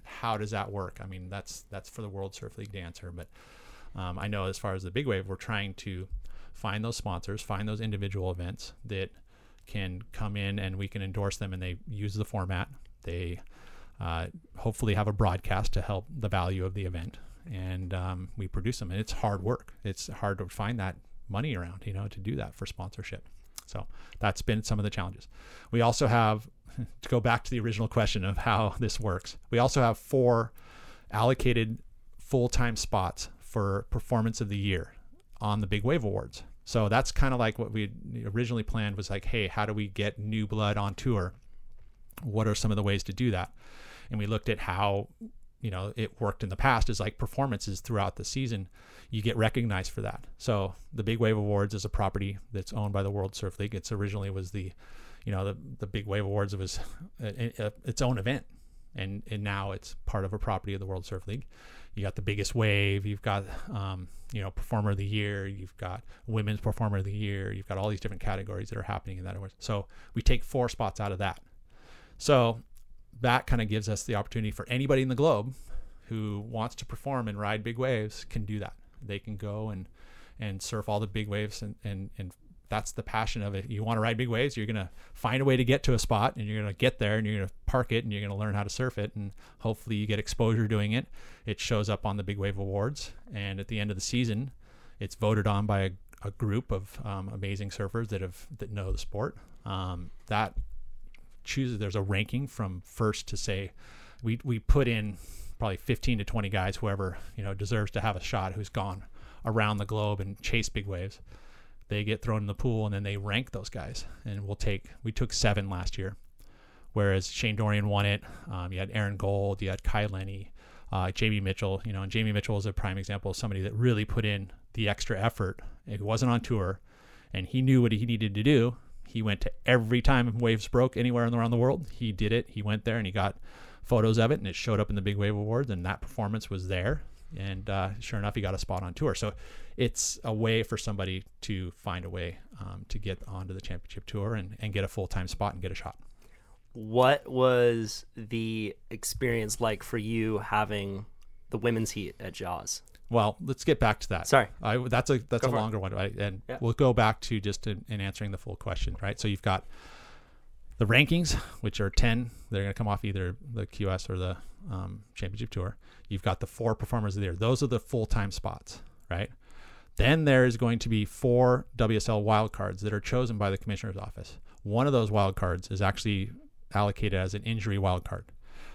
how does that work i mean that's that's for the world surf league to answer but um, i know as far as the big wave we're trying to find those sponsors find those individual events that can come in and we can endorse them and they use the format they uh, hopefully have a broadcast to help the value of the event and um, we produce them and it's hard work it's hard to find that money around you know to do that for sponsorship so that's been some of the challenges. We also have, to go back to the original question of how this works, we also have four allocated full time spots for performance of the year on the Big Wave Awards. So that's kind of like what we originally planned was like, hey, how do we get new blood on tour? What are some of the ways to do that? And we looked at how you know it worked in the past is like performances throughout the season you get recognized for that. So the big wave awards is a property that's owned by the world surf league. It's originally was the you know the, the big wave awards was a, a, its own event. And and now it's part of a property of the world surf league. You got the biggest wave you've got um, you know performer of the year you've got women's performer of the year you've got all these different categories that are happening in that award so we take four spots out of that. So that kind of gives us the opportunity for anybody in the globe who wants to perform and ride big waves can do that. They can go and and surf all the big waves and and and that's the passion of it. You want to ride big waves, you're gonna find a way to get to a spot and you're gonna get there and you're gonna park it and you're gonna learn how to surf it and hopefully you get exposure doing it. It shows up on the Big Wave Awards and at the end of the season, it's voted on by a, a group of um, amazing surfers that have that know the sport. Um, that chooses there's a ranking from first to say we we put in probably 15 to 20 guys whoever you know deserves to have a shot who's gone around the globe and chase big waves. They get thrown in the pool and then they rank those guys. And we'll take we took seven last year whereas Shane Dorian won it. Um, you had Aaron Gold you had Kai Lenny uh, Jamie Mitchell you know and Jamie Mitchell is a prime example of somebody that really put in the extra effort. It wasn't on tour and he knew what he needed to do he went to every time waves broke anywhere around the world. He did it. He went there and he got photos of it, and it showed up in the Big Wave Awards, and that performance was there. And uh, sure enough, he got a spot on tour. So it's a way for somebody to find a way um, to get onto the championship tour and, and get a full time spot and get a shot. What was the experience like for you having the women's heat at Jaws? Well, let's get back to that. Sorry. I, that's a that's Go a for it. longer one, right? And Yeah. we'll go back to just in, in answering the full question, right? So you've got the rankings, which are ten. They're going to come off either the QS or the um, Championship Tour. You've got the four performers there. Those are the full time spots, right? Then there is going to be four WSL wildcards that are chosen by the commissioner's office. One of those wildcards is actually allocated as an injury wildcard.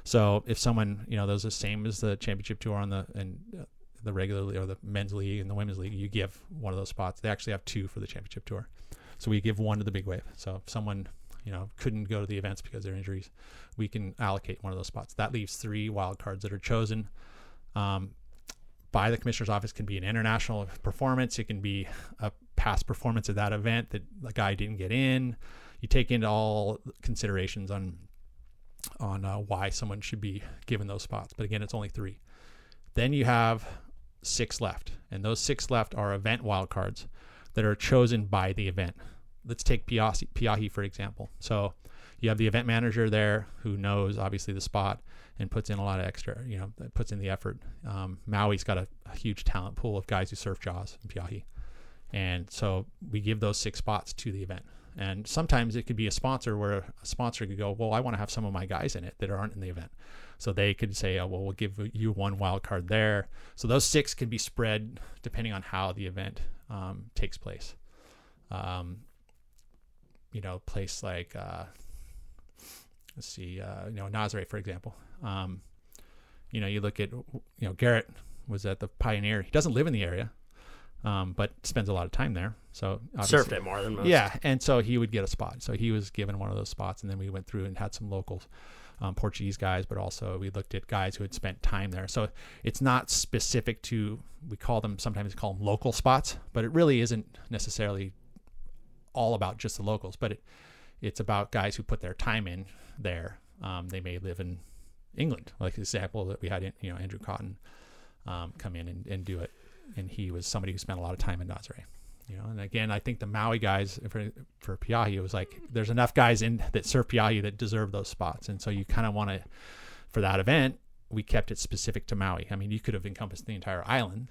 So if someone, you know, those are the same as the championship tour on the and the regular or the men's league and the women's league, you give one of those spots. They actually have two for the championship tour. So we give one to the big wave. So if someone, you know, couldn't go to the events because of their injuries, we can allocate one of those spots. That leaves three wild cards that are chosen. Um, by the commissioner's office can be an international performance. It can be a past performance of that event that the guy didn't get in. You take into all considerations on on uh, why someone should be given those spots. But again, it's only three. Then you have six left, and those six left are event wildcards that are chosen by the event. Let's take Pe'ahi, Pe'ahi for example. So you have the event manager there who knows obviously the spot and puts in a lot of extra, you know, puts in the effort. Um, Maui's got a, a huge talent pool of guys who surf Jaws and Pe'ahi. And so we give those six spots to the event. And sometimes it could be a sponsor where a sponsor could go, well, I want to have some of my guys in it that aren't in the event. So they could say, oh, well, we'll give you one wild card there. So those six can be spread depending on how the event um, takes place. Um, you know, place like, uh, let's see, uh, you know, Nazaré, for example. Um, you know, you look at, you know, Garrett was at the Pioneer. He doesn't live in the area, um, but spends a lot of time there. So Surfed it more than most. yeah, and so he would get a spot. So he was given one of those spots, and then we went through and had some locals, um, Portuguese guys, but also we looked at guys who had spent time there. So it's not specific to we call them sometimes call them local spots, but it really isn't necessarily all about just the locals. But it it's about guys who put their time in there. Um, they may live in England, like the example that we had, in, you know, Andrew Cotton um, come in and, and do it, and he was somebody who spent a lot of time in Nazaré. You know, and again, I think the Maui guys for for Pe'ahi, it was like there's enough guys in that surf Pe'ahi that deserve those spots, and so you kind of want to for that event. We kept it specific to Maui. I mean, you could have encompassed the entire island,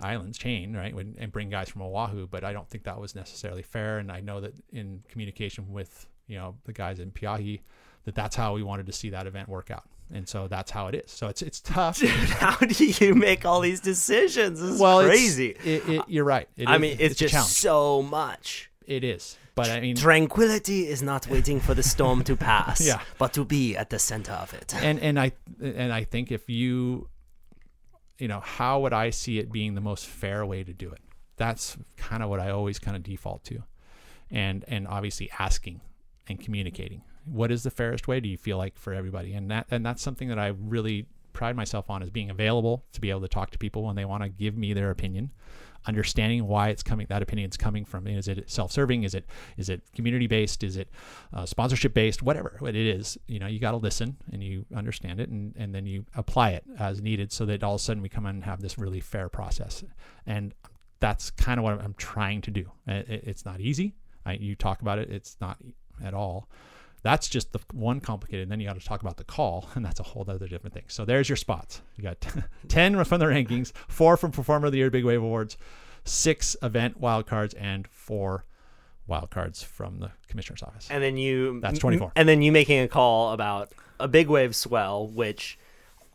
islands chain, right, when- and bring guys from Oahu, but I don't think that was necessarily fair. And I know that in communication with you know the guys in Pe'ahi, that that's how we wanted to see that event work out, and so that's how it is. So it's it's tough. How do you make all these decisions? This well, it's- crazy. It, it, you're right. It I is- mean, it's, a just so much. It is, but I mean, Tranquility is not waiting for the storm to pass, Yeah. but to be at the center of it. and and I and I think if you, you know, how would I see it being the most fair way to do it? That's kind of what I always kind of default to, and and obviously asking and communicating. What is the fairest way? Do you feel like for everybody? And that and that's something that I really pride myself on is being available to be able to talk to people when they want to give me their opinion understanding why it's coming that opinion is coming from is it self-serving? Is it is it community based is it uh, sponsorship based whatever what it is you know you got to listen and you understand it and, and then you apply it as needed so that all of a sudden we come in and have this really fair process. And that's kind of what i'm trying to do. It- it's not easy. I, you talk about it it's not at all that's just the one complicated. And then you got to talk about the call, and that's a whole other different thing. So there's your spots. You got 10 from the rankings, four from Performer of the Year Big Wave Awards, six event wildcards, and four wildcards from the commissioner's office. and then you That's 24. and then you making a call about a big wave swell which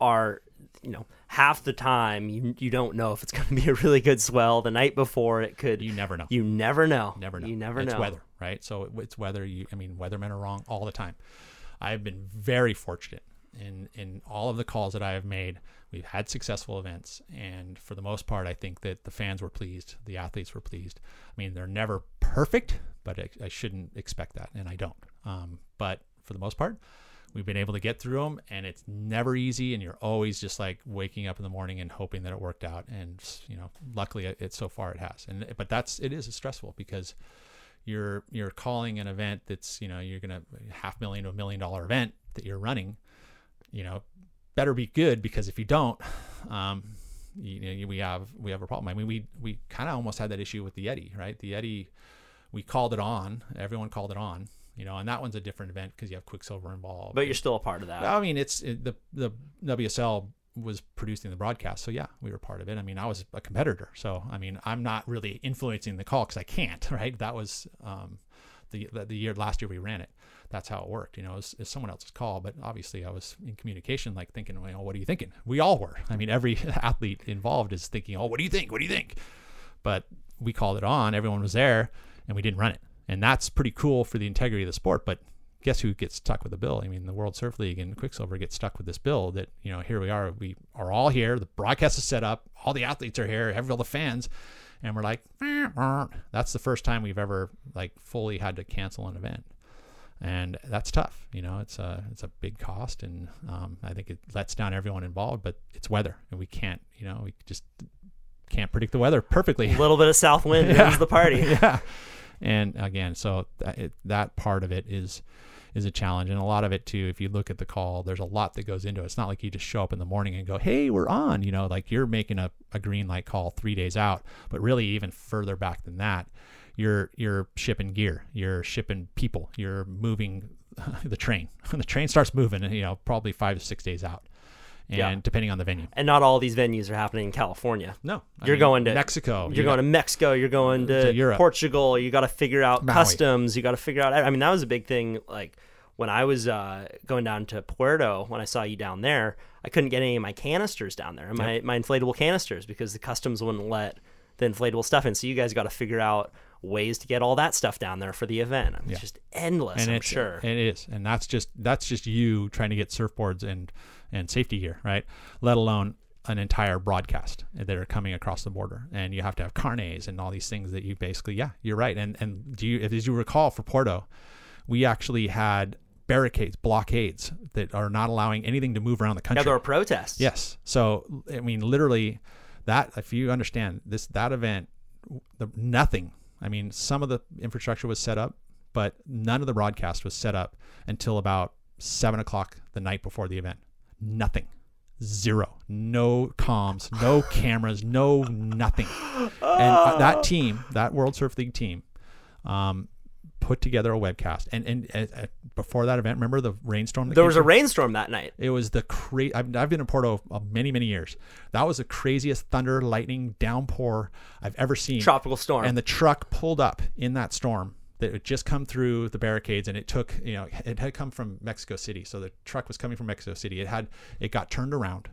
are you know half the time you you don't know if it's going to be a really good swell the night before it could You never know. you never know never know. you never it's know It's weather, right? So it's weather. You, I mean, weathermen are wrong all the time. I've been very fortunate in in all of the calls that I have made. We've had successful events, and for the most part, I think that the fans were pleased, the athletes were pleased. I mean, they're never perfect, but I, I shouldn't expect that, and I don't. Um, but for the most part, we've been able to get through them, and it's never easy. And you're always just like waking up in the morning and hoping that it worked out. And you know, luckily, it, it so far it has. And but that's it is stressful because you're you're calling an event that's you know you're gonna half million to a million dollar event that you're running you know better be good because if you don't um you know we have we have a problem i mean we we kind of almost had that issue with the Eddie right the Eddie we called it on everyone called it on you know and that one's a different event because you have quiksilver involved but you're still a part of that I mean, it's it, the the WSL was producing the broadcast, so yeah, we were part of it. I mean, I was a competitor, so I mean, I'm not really influencing the call because I can't, right? That was um, the, the the year last year we ran it. That's how it worked. You know, it's, it's someone else's call, but obviously I was in communication, like thinking, well, what are you thinking? We all were. I mean, every athlete involved is thinking, oh, what do you think? What do you think? But we called it on. Everyone was there, and we didn't run it, and that's pretty cool for the integrity of the sport. But guess who gets stuck with the bill? I mean, the World Surf League and Quiksilver get stuck with this bill that, you know, here we are. We are all here. The broadcast is set up. All the athletes are here. Every all the fans. And we're like, that's the first time we've ever like fully had to cancel an event. And that's tough. You know, it's a, it's a big cost. And um, I think it lets down everyone involved, but it's weather and we can't, you know, we just can't predict the weather perfectly a little bit of south wind Yeah. the party yeah and again so that, it, that part of it is is a challenge. And a lot of it too if you look at the call there's a lot that goes into it. It's not like you just show up in the morning and go hey we're on you know like you're making a, a green light call three days out. But really even further back than that you're you're shipping gear you're shipping people you're moving the train. The train starts moving you know probably five to six days out and Yeah. depending on the venue and not all these venues are happening in california no I You're mean, going to mexico You're You going got- to Mexico. You're going to, To Europe. Portugal. You got to figure out Maui. customs. You got to figure out. I mean, that was a big thing. Like when I was uh, going down to Puerto, when I saw you down there, I couldn't get any of my canisters down there, my my inflatable canisters, because the customs wouldn't let the inflatable stuff in. So you guys got to figure out ways to get all that stuff down there for the event. It's just endless. and I'm sure. it is and that's just that's just you trying to get surfboards and and safety gear right let alone an entire broadcast that are coming across the border and you have to have carnets and all these things that you basically yeah you're right and and do you as you recall for Puerto we actually had barricades blockades that are not allowing anything to move around the country yeah, there are protests. Yes. So I mean, literally, that if you understand this, that event, the nothing. I mean, some of the infrastructure was set up, but none of the broadcast was set up until about seven o'clock the night before the event. Nothing, Zero. No comms, no cameras, no nothing. And uh, that team, that World Surf League team, um, put together a webcast. And and uh, uh, before that event, remember the rainstorm? There was a through? rainstorm that night. It was the cra- I've, I've been in Puerto uh, many many years. That was the craziest thunder, lightning, downpour I've ever seen. Tropical storm. And the truck pulled up in that storm. That had just come through the barricades, and it took you know it had come from Mexico City. So the truck was coming from Mexico City. It had it got turned around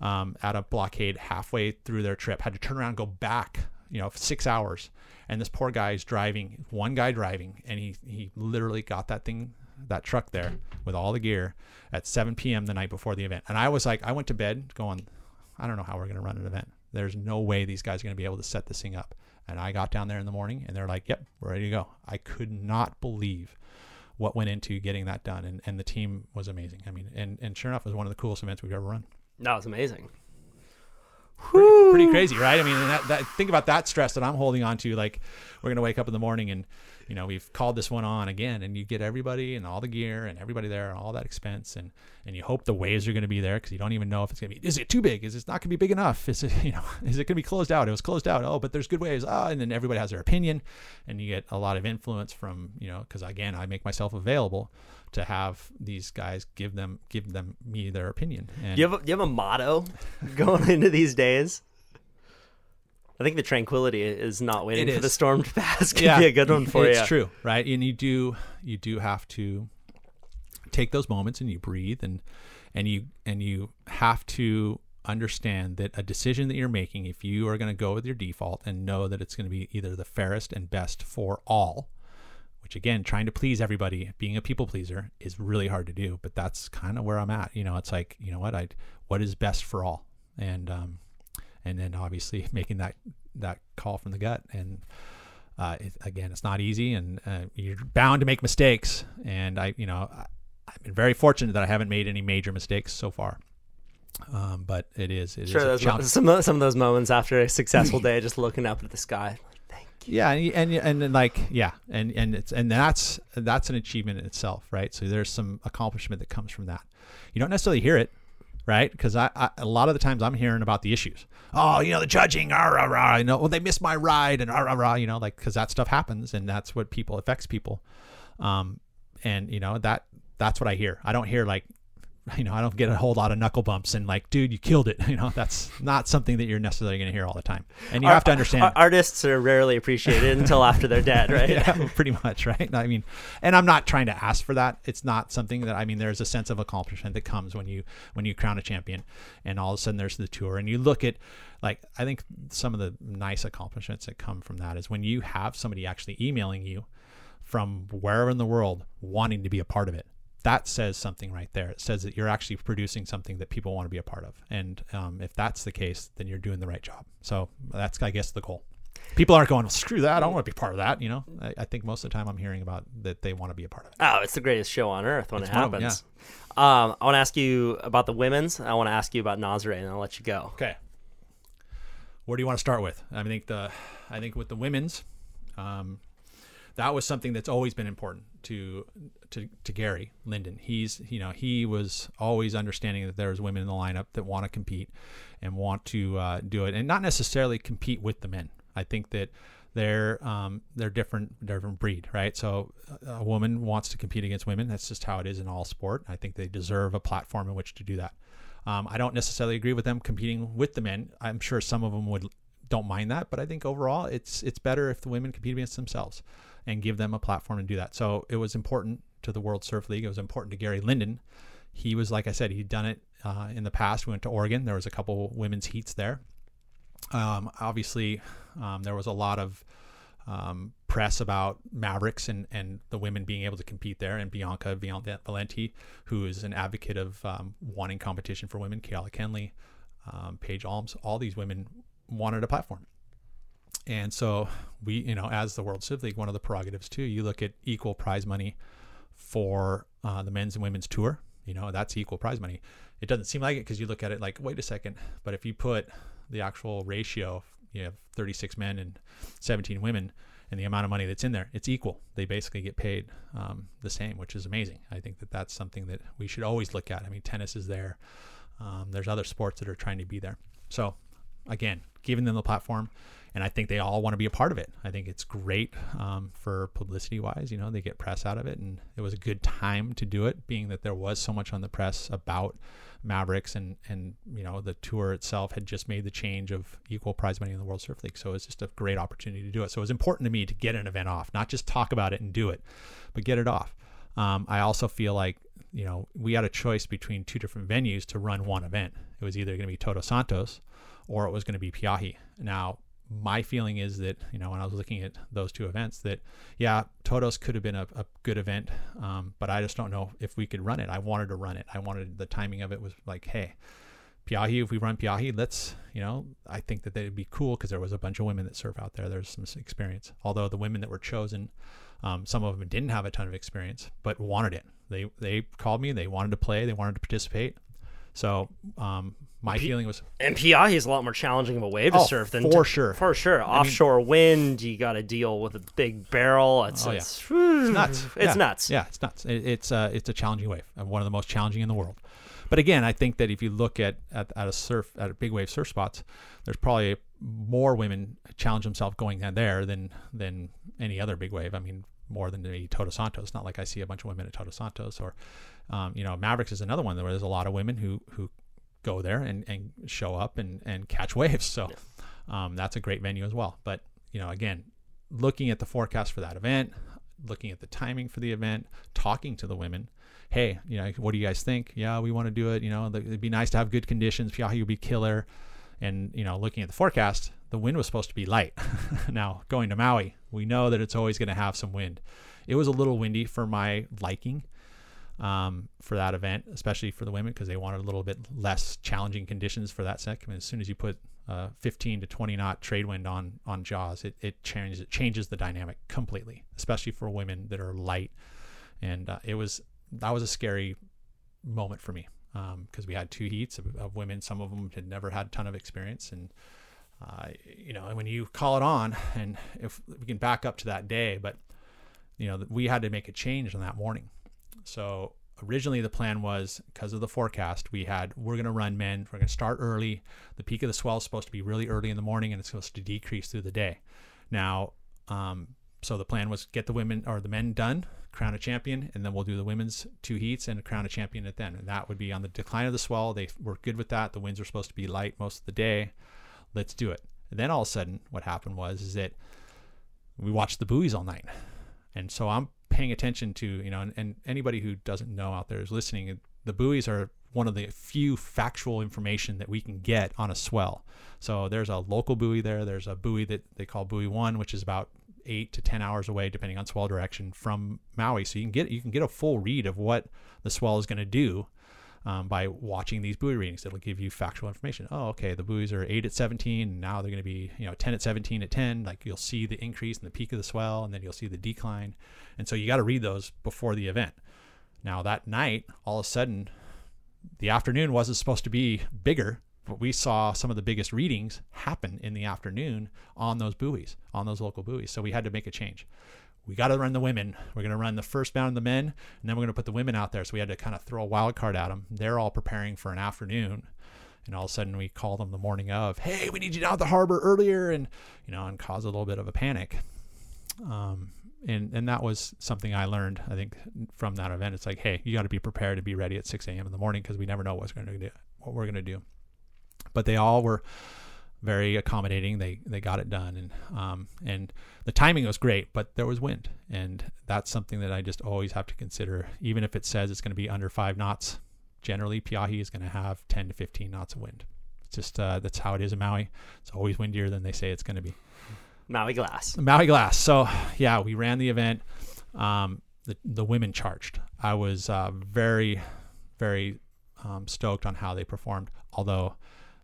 um, at a blockade halfway through their trip. Had to turn around, and go back, you know, six hours. And this poor guy is driving, one guy driving, and he he literally got that thing, that truck there with all the gear at 7 p.m. the night before the event. And I was like, I went to bed going, I don't know how we're going to run an event. There's no way these guys are going to be able to set this thing up. And I got down there in the morning, and they're like, "Yep, we're ready to go." I could not believe what went into getting that done, and, and the team was amazing. I mean, and, and sure enough, it was one of the coolest events we've ever run that was amazing. pretty, pretty crazy, right? I mean, that, that think about that stress that I'm holding on to. Like, we're gonna wake up in the morning and you know we've called this one on again, and you get everybody and all the gear and everybody there and all that expense, and and you hope the waves are gonna be there because you don't even know if it's gonna be. Is it too big? Is it not gonna be big enough? Is it you know is it gonna be closed out? It was closed out. Oh, but there's good waves. Ah, and then everybody has their opinion, and you get a lot of influence from you know because again I make myself available to have these guys give them give them me their opinion. And you have a, you have a motto going into these days? I think the tranquility is not waiting It for the storm to pass. Could be a good one for it's you. It's true, right? And you do you do have to take those moments and you breathe and and you and you have to understand that a decision that you're making, if you are going to go with your default and know that it's going to be either the fairest and best for all, which again, trying to please everybody, being a people pleaser is really hard to do. But that's kind of where I'm at. You know, it's like you know what I what is best for all, and um, and then obviously making that that call from the gut. And uh, it, again it's not easy and uh, you're bound to make mistakes. And i you know I, i've been very fortunate that i haven't made any major mistakes so far. Um, but it is it is Sure, a those, some of- some of those moments after a successful day, just looking up at the sky. Thank you. yeah and and and then like yeah and and it's and that's that's an achievement in itself right? So there's some accomplishment that comes from that. You don't necessarily hear it right? Because I, I a lot of the times i'm hearing about the issues. Oh you know the judging rah, rah, rah, you know well they missed my ride and rah, rah, rah, you know like because that stuff happens and that's what people affects people. Um and you know that that's what i hear. I don't hear like you know i don't get a whole lot of knuckle bumps and like dude you killed it you know that's not something that you're necessarily going to hear all the time and you have to understand Ar- artists are rarely appreciated until after they're dead, right? yeah, pretty much, right? I mean, and I'm not trying to ask for that. It's not something that I mean. There's a sense of accomplishment that comes when you when you crown a champion, and all of a sudden there's the tour, and you look at like I think some of the nice accomplishments that come from that is when you have somebody actually emailing you from wherever in the world wanting to be a part of it. That says something right there. It says that you're actually producing something that people want to be a part of, and um, if that's the case, then you're doing the right job. So that's, I guess, the goal people aren't going well, screw that i don't want to be part of that you know I, I think most of the time i'm hearing about that they want to be a part of it Oh, it's the greatest show on earth when it one of 'em, happens. Um, I want to ask you about the women's. I want to ask you about Nazaré, and I'll let you go. okay where do you want to start with i think the i think with the women's um, that was something that's always been important to to, to Gary Linden. He's you know he was always understanding that there's women in the lineup that want to compete and want to uh, do it, and not necessarily compete with the men. I think that they're um, they're different different breed, right? So a woman wants to compete against women. That's just how it is in all sport. I think they deserve a platform in which to do that. Um, I don't necessarily agree with them competing with the men. I'm sure some of them would don't mind that, but I think overall it's it's better if the women compete against themselves and give them a platform to do that. So it was important to the World Surf League. It was important to Gary Linden. He was like I said, he'd done it uh, in the past. We went to Oregon. There was a couple women's heats there. Um, obviously, um, there was a lot of um, press about Mavericks and, and the women being able to compete there, and Bianca Valenti, who is an advocate of um, wanting competition for women, Keala Kennelly, um, Paige Alms, all these women wanted a platform. And so we, you know, as the World Surf League, one of the prerogatives too, you look at equal prize money for uh, the men's and women's tour. You know, that's equal prize money. It doesn't seem like it because you look at it like, wait a second, but if you put the actual ratio, you have 36 men and 17 women, and the amount of money that's in there, it's equal. They basically get paid um, the same, which is amazing. I think that that's something that we should always look at. I mean, tennis is there. Um, there's other sports that are trying to be there. So, again, giving them the platform, and I think they all want to be a part of it. I think it's great um, for publicity wise. You know, they get press out of it, and it was a good time to do it, being that there was so much on the press about Mavericks and and you know the tour itself had just made the change of equal prize money in the World Surf League, so it was just a great opportunity to do it. So it was important to me to get an event off, not just talk about it and do it, but get it off. Um, I also feel like you know we had a choice between two different venues to run one event. It was either going to be Todos Santos or it was going to be Pe'ahi. Now my feeling is that you know when I was looking at those two events that yeah Todos could have been a, a good event um, but I just don't know if we could run it. I wanted to run it. I wanted the timing of it was like hey Pe'ahi if we run Pe'ahi let's you know I think that they'd be cool because there was a bunch of women that surf out there. There's some experience. Although the women that were chosen um, some of them didn't have a ton of experience but wanted it. They they called me. They wanted to play. They wanted to participate so um, my feeling was MPI is a lot more challenging of a wave to Oh, surf than for sure. For sure, offshore wind, you got to deal with a big barrel. It's Oh, yeah. it's, It's nuts. It's yeah. nuts. Yeah, it's nuts. It, it's uh, it's a challenging wave, and one of the most challenging in the world. But again, I think that if you look at, at, at a surf at a big wave surf spots, there's probably more women challenge themselves going down there than than any other big wave. I mean, more than maybe Todos Santos. Not like I see a bunch of women at Todos Santos or, um, you know, Mavericks is another one where there's a lot of women who who go there and, and show up and, and catch waves. So um, that's a great venue as well. But you know, again, looking at the forecast for that event, looking at the timing for the event, talking to the women. Hey, you know, what do you guys think? Yeah, we want to do it. You know, it'd be nice to have good conditions. Pe'ahi would be killer. And you know, looking at the forecast, the wind was supposed to be light. now going to Maui, we know that it's always going to have some wind. It was a little windy for my liking um, for that event, especially for the women because they wanted a little bit less challenging conditions for that sec. I mean, as soon as you put uh, 15 to 20 knot trade wind on on Jaws, it, it changes it changes the dynamic completely, especially for women that are light. And uh, it was that was a scary moment for me because we had two heats of, of women. Some of them had never had a ton of experience, and uh, you know, and when you call it on, and if we can back up to that day, but you know, we had to make a change on that morning. So originally the plan was because of the forecast, we had we're going to run men. We're going to start early. The peak of the swell is supposed to be really early in the morning, and it's supposed to decrease through the day. Now, um, so the plan was get the women or the men done, crown a champion, and then we'll do the women's two heats and crown a champion at then. And that would be on the decline of the swell. They were good with that. The winds were supposed to be light most of the day. Let's do it. And then all of a sudden, what happened was is that we watched the buoys all night, and so I'm paying attention to you know, and, and anybody who doesn't know out there is listening. The buoys are one of the few factual information that we can get on a swell. So there's a local buoy there. There's a buoy that they call buoy one, which is about eight to ten hours away, depending on swell direction from Maui. So you can get you can get a full read of what the swell is going to do um, by watching these buoy readings. It'll give you factual information. Oh, okay, the buoys are eight at 17, and now they're going to be you know 10 at 17 at 10. Like you'll see the increase in the peak of the swell, and then you'll see the decline. And so you got to read those before the event. Now that night, all of a sudden, the afternoon wasn't supposed to be bigger, but we saw some of the biggest readings happen in the afternoon on those buoys, on those local buoys. So we had to make a change. We got to run the women. We're going to run the first bound of the men, and then we're going to put the women out there. So we had to kind of throw a wild card at them. They're all preparing for an afternoon. And all of a sudden, we call them the morning of, hey, we need you down at the harbor earlier, and you know, and cause a little bit of a panic. Um, and and that was something I learned, I think, from that event. It's like, hey, you got to be prepared to be ready at 6 a.m. in the morning because we never know what's going to do, what we're going to do. But they all were very accommodating. They they got it done, and um, and the timing was great, but there was wind, and that's something that I just always have to consider. Even if it says it's going to be under five knots, generally Pe'ahi is going to have 10 to 15 knots of wind. It's just uh, that's how it is in Maui. It's always windier than they say it's going to be. Maui Glass. Maui Glass. So yeah, we ran the event. Um, the the women charged. I was uh, very, very um, stoked on how they performed. Although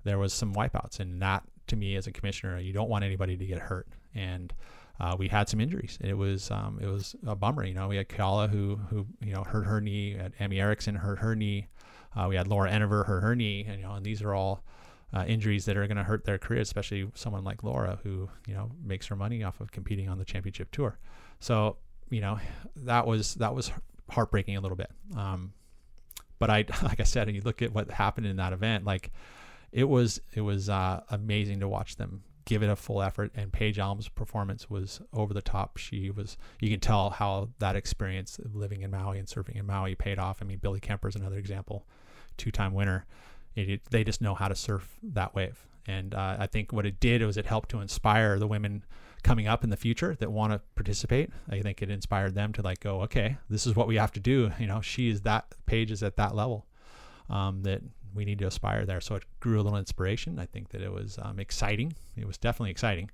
there was some wipeouts, and that to me as a commissioner, you don't want anybody to get hurt. And uh, we had some injuries. It was um, it was a bummer. You know, we had Keala who who you know hurt her knee. Emmy Erickson hurt her knee. Uh, we had Laura Enever hurt her knee. And you know, and these are all uh, injuries that are going to hurt their career, especially someone like Laura, who you know makes her money off of competing on the championship tour. So you know that was that was heartbreaking a little bit. Um, But I, like I said, and you look at what happened in that event, like it was it was uh, amazing to watch them give it a full effort. And Paige Alm's performance was over the top. She was you can tell how that experience of living in Maui and surfing in Maui paid off. I mean, Billy Kemper is another example, two time winner. It, it- they just know how to surf that wave. And uh, I think what it did was it helped to inspire the women coming up in the future that want to participate. I think it inspired them to like go, okay, this is what we have to do. You know, she is that Paige is at that level um, that we need to aspire there. So it grew a little inspiration. I think that it was um, exciting. It was definitely exciting,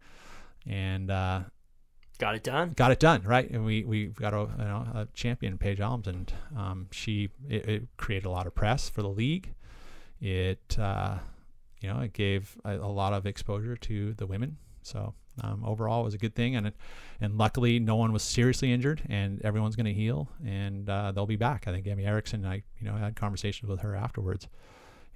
and uh, Got it done. got it done right. And we we got a you know a champion, Paige Alms, and um, she it, it created a lot of press for the league. It uh, you know it gave a, a lot of exposure to the women. So um, overall, it was a good thing, and it, and luckily no one was seriously injured, and everyone's going to heal, and uh, they'll be back. I think Amy Erickson, I you know had conversations with her afterwards,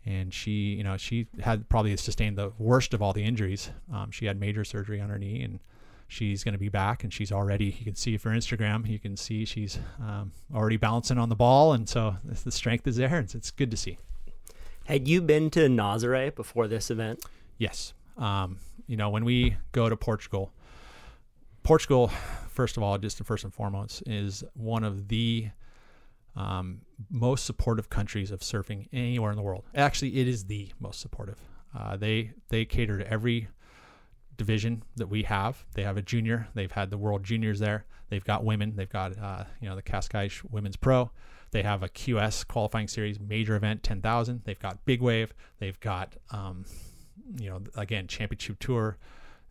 and she you know she had probably sustained the worst of all the injuries. Um, she had major surgery on her knee, and she's going to be back, and she's already. You can see if you're Instagram, you can see she's um, already bouncing on the ball, and so the strength is there. It's, it's good to see. Had you been to Nazaré before this event? Yes. Um, you know, when we go to Portugal, Portugal, first of all, just first and foremost, is one of the um, most supportive countries of surfing anywhere in the world. Actually, it is the most supportive. Uh, they they cater to every division that we have. They have a junior. They've had the World Juniors there. They've got women. They've got uh, you know the Cascais Women's Pro. They have a QS qualifying series major event 10,000. They've got Big Wave. They've got um, you know again Championship Tour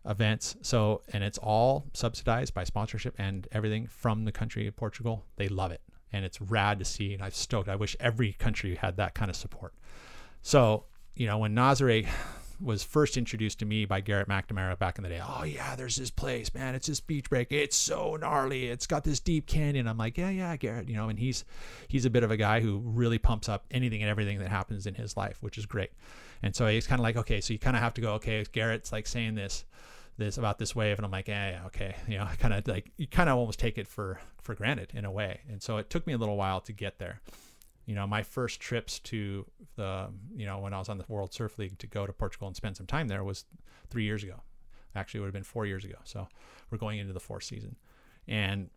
events. So and it's all subsidized by sponsorship and everything from the country of Portugal. They love it and it's rad to see. And I'm stoked. I wish every country had that kind of support. So you know when Nazaré was first introduced to me by Garrett McNamara back in the day. Oh yeah, there's this place, man. It's this beach break. It's so gnarly. It's got this deep canyon. I'm like, yeah, yeah, Garrett. You know, and he's he's a bit of a guy who really pumps up anything and everything that happens in his life, which is great. And so he's kind of like, okay, so you kind of have to go, okay, Garrett's like saying this this about this wave and I'm like, yeah, okay. You know, I kind of like you kind of almost take it for for granted in a way. And so it took me a little while to get there you know, my first trips to the, you know, when I was on the World Surf League to go to Portugal and spend some time there was three years ago. Actually, it would have been four years ago. So we're going into the fourth season. And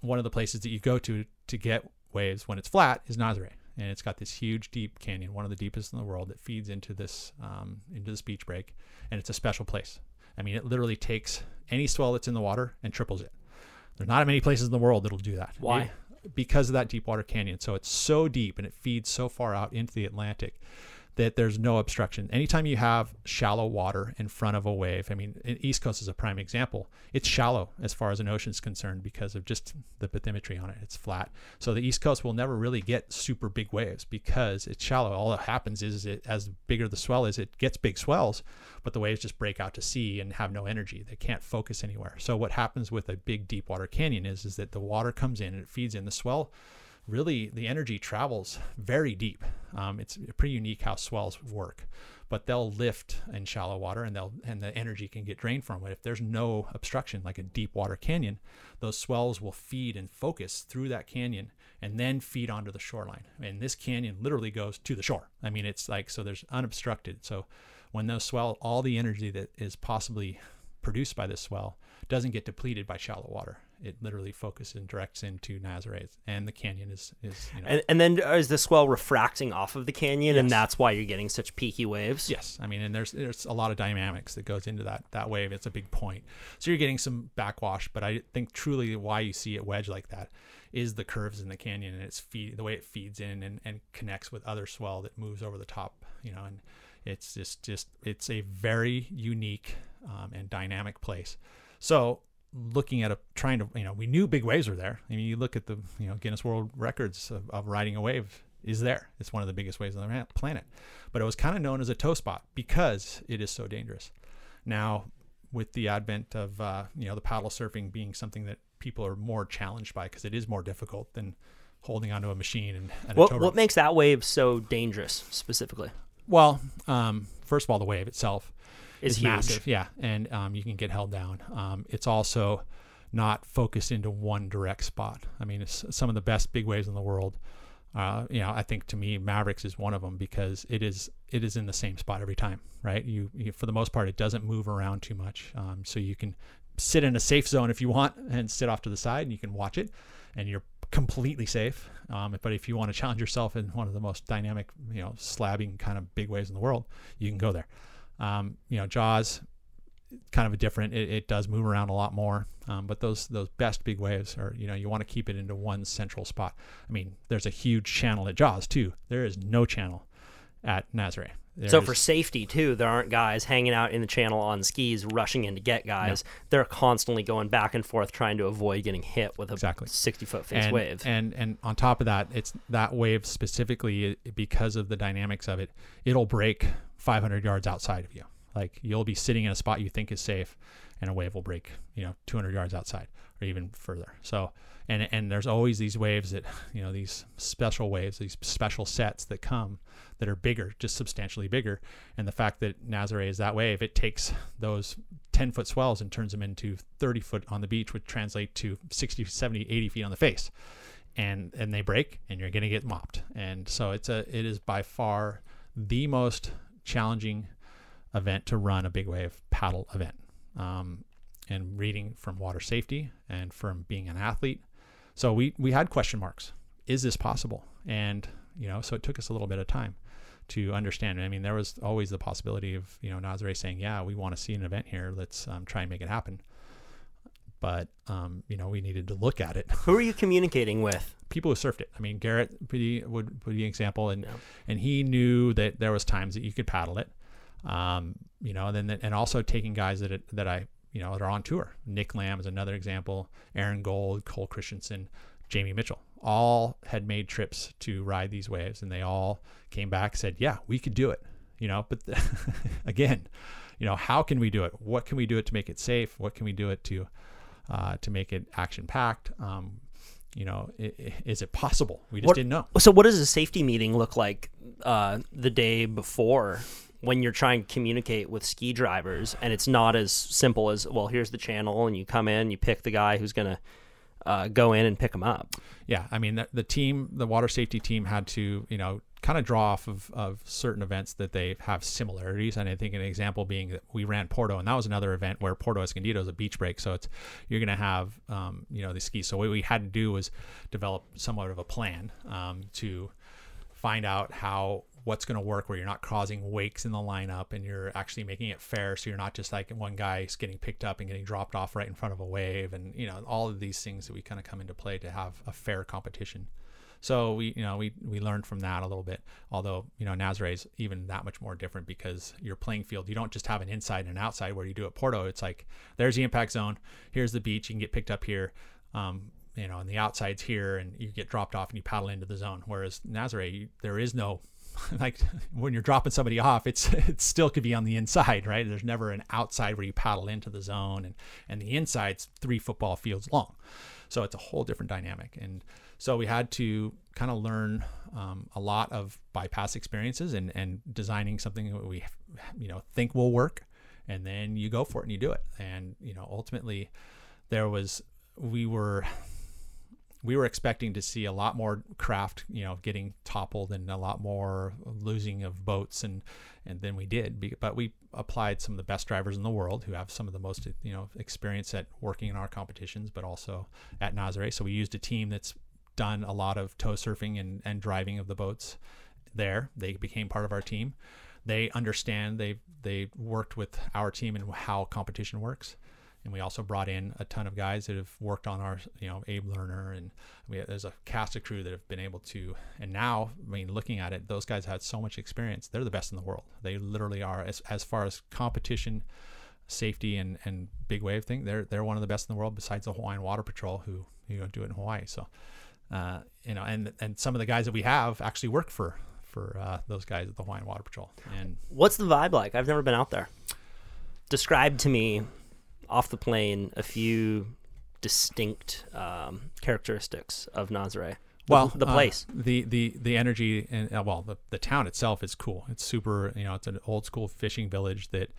one of the places that you go to to get waves when it's flat is Nazaré. And it's got this huge, deep canyon, one of the deepest in the world, that feeds into this um, into this beach break, and it's a special place. I mean, it literally takes any swell that's in the water and triples it. There's not many places in the world that'll do that. Why? It- because of that deep water canyon. So it's so deep and it feeds so far out into the Atlantic that there's no obstruction. Anytime you have shallow water in front of a wave, I mean, East Coast is a prime example. It's shallow as far as an ocean is concerned because of just the bathymetry on it. It's flat. So the East Coast will never really get super big waves because it's shallow. All that happens is it, as bigger the swell is, it gets big swells, but the waves just break out to sea and have no energy. They can't focus anywhere. So what happens with a big deep water canyon is, is that the water comes in and it feeds in the swell really the energy travels very deep. Um, it's pretty unique how swells work, but they'll lift in shallow water and they'll and the energy can get drained from it. If there's no obstruction, like a deep water canyon, those swells will feed and focus through that canyon and then feed onto the shoreline. And this canyon literally goes to the shore. I mean, it's like so there's unobstructed. So when those swell, all the energy that is possibly produced by this swell doesn't get depleted by shallow water. It literally focuses and directs into Nazaré, and the canyon is is you know And, and then is the swell refracting off of the canyon, and that's why you're getting such peaky waves? Yes, I mean, and there's there's a lot of dynamics that goes into that that wave. It's a big point, so you're getting some backwash. But I think truly why you see it wedge like that is the curves in the canyon and its feed the way it feeds in and, and connects with other swell that moves over the top. You know, and it's just just it's a very unique um, and dynamic place. So looking at a trying to you know we knew big waves were there. I mean, you look at the you know Guinness World Records of, of riding a wave is there. It's one of the biggest waves on the planet, but it was kind of known as a tow spot because it is so dangerous. Now, with the advent of uh, you know the paddle surfing being something that people are more challenged by because it is more difficult than holding onto a machine and, and a What tow what makes that wave so dangerous specifically? Well, um, first of all, the wave itself Is is, huge. massive. Yeah, and um, you can get held down. Um, it's also not focused into one direct spot. I mean, it's, some of the best big waves in the world Uh, you know, I think to me Mavericks is one of them because it is it is in the same spot every time, right? You, you for the most part it doesn't move around too much, um, so you can sit in a safe zone if you want and sit off to the side and you can watch it, and you're completely safe. Um, but if you want to challenge yourself in one of the most dynamic, you know, slabbing kind of big waves in the world, you can go there. Um, you know, Jaws, kind of a different. It, it does move around a lot more, um, but those those best big waves are you know you want to keep it into one central spot. I mean, there's a huge channel at Jaws too. There is no channel at Nazaré. So for safety too, there aren't guys hanging out in the channel on skis rushing in to get guys. They're constantly going back and forth trying to avoid getting hit with a Exactly. 60 foot face and, wave. And and on top of that, it's that wave specifically because of the dynamics of it. It'll break 500 yards outside of you. Like you'll be sitting in a spot you think is safe, and a wave will break you know 200 yards outside or even further. So and and there's always these waves that you know these special waves, these special sets that come that are bigger, just substantially bigger. And the fact that Nazaré is that wave, it takes those 10 foot swells and turns them into 30 foot on the beach, would translate to 60, 70, 80 feet on the face. And and they break and you're gonna get mopped. And so it's a it is by far the most challenging event to run a big wave paddle event. Um, and reading from water safety and from being an athlete. So we we had question marks. Is this possible? And you know, so it took us a little bit of time to understand. I mean, there was always the possibility of you know Nazaré saying, "Yeah, we want to see an event here. Let's um, try and make it happen." But um, you know, we needed to look at it. Who are you communicating with? People who surfed it. I mean, Garrett would be, would, be an example, and Yeah. and he knew that there was times that you could paddle it. Um, you know, and then and also taking guys that it, that I you know that are on tour. Nic Lamb is another example. Aaron Gold, Cole Christensen, Jamie Mitchell, all had made trips to ride these waves, and they all came back said, "Yeah, we could do it." You know, but again, you know, how can we do it? What can we do it to make it safe? What can we do it to uh, to make it action packed? Um, you know, is it possible? We just What- didn't know. So, what does a safety meeting look like uh, the day before when you're trying to communicate with ski drivers and it's not as simple as, well, here's the channel and you come in, you pick the guy who's going to uh, go in and pick them up? yeah, I mean, the, the team, the water safety team had to, you know, kind of draw off of, of certain events that they have similarities. And I think an example being that we ran Puerto, and that was another event where Puerto Escondido is a beach break. So it's, you're going to have, um, you know, the skis. So what we had to do was develop somewhat of a plan um, to find out how what's going to work where you're not causing wakes in the lineup and you're actually making it fair so you're not just like one guy's getting picked up and getting dropped off right in front of a wave and you know all of these things that we kind of come into play to have a fair competition so we you know we we learned from that a little bit although you know Nazaré is even that much more different because your playing field you don't just have an inside and an outside where you do at Puerto it's like there's the impact zone here's the beach you can get picked up here um, you know, and the outside's here, and you get dropped off and you paddle into the zone. Whereas Nazaré, you, there is no, like when you're dropping somebody off, it's it still could be on the inside, right? There's never an outside where you paddle into the zone, and and the inside's three football fields long, so it's a whole different dynamic. And so we had to kind of learn um, a lot of bypass experiences and and designing something that we you know think will work, and then you go for it and you do it. And you know, ultimately, there was we were we were expecting to see a lot more craft, you know, getting toppled and a lot more losing of boats, and and then we did. But we applied some of the best drivers in the world who have some of the most, you know, experience at working in our competitions, but also at Nazaré. So we used a team that's done a lot of tow surfing and, and driving of the boats there. They became part of our team. They understand. They they worked with our team and how competition works and we also brought in a ton of guys that have worked on our you know abe lerner and we there's a cast of crew that have been able to and now i mean looking at it those guys had so much experience they're the best in the world they literally are as, as far as competition safety and and big wave thing they're they're one of the best in the world besides the hawaiian water patrol who you know do it in hawaii so uh, you know and and some of the guys that we have actually work for for uh, those guys at the hawaiian water patrol and What's the vibe like? I've never been out there. Describe to me off the plane a few distinct um, characteristics of Nazaré. Well the uh, place. the the the energy and uh, well the, the town itself is cool it's super you know it's an old school fishing village that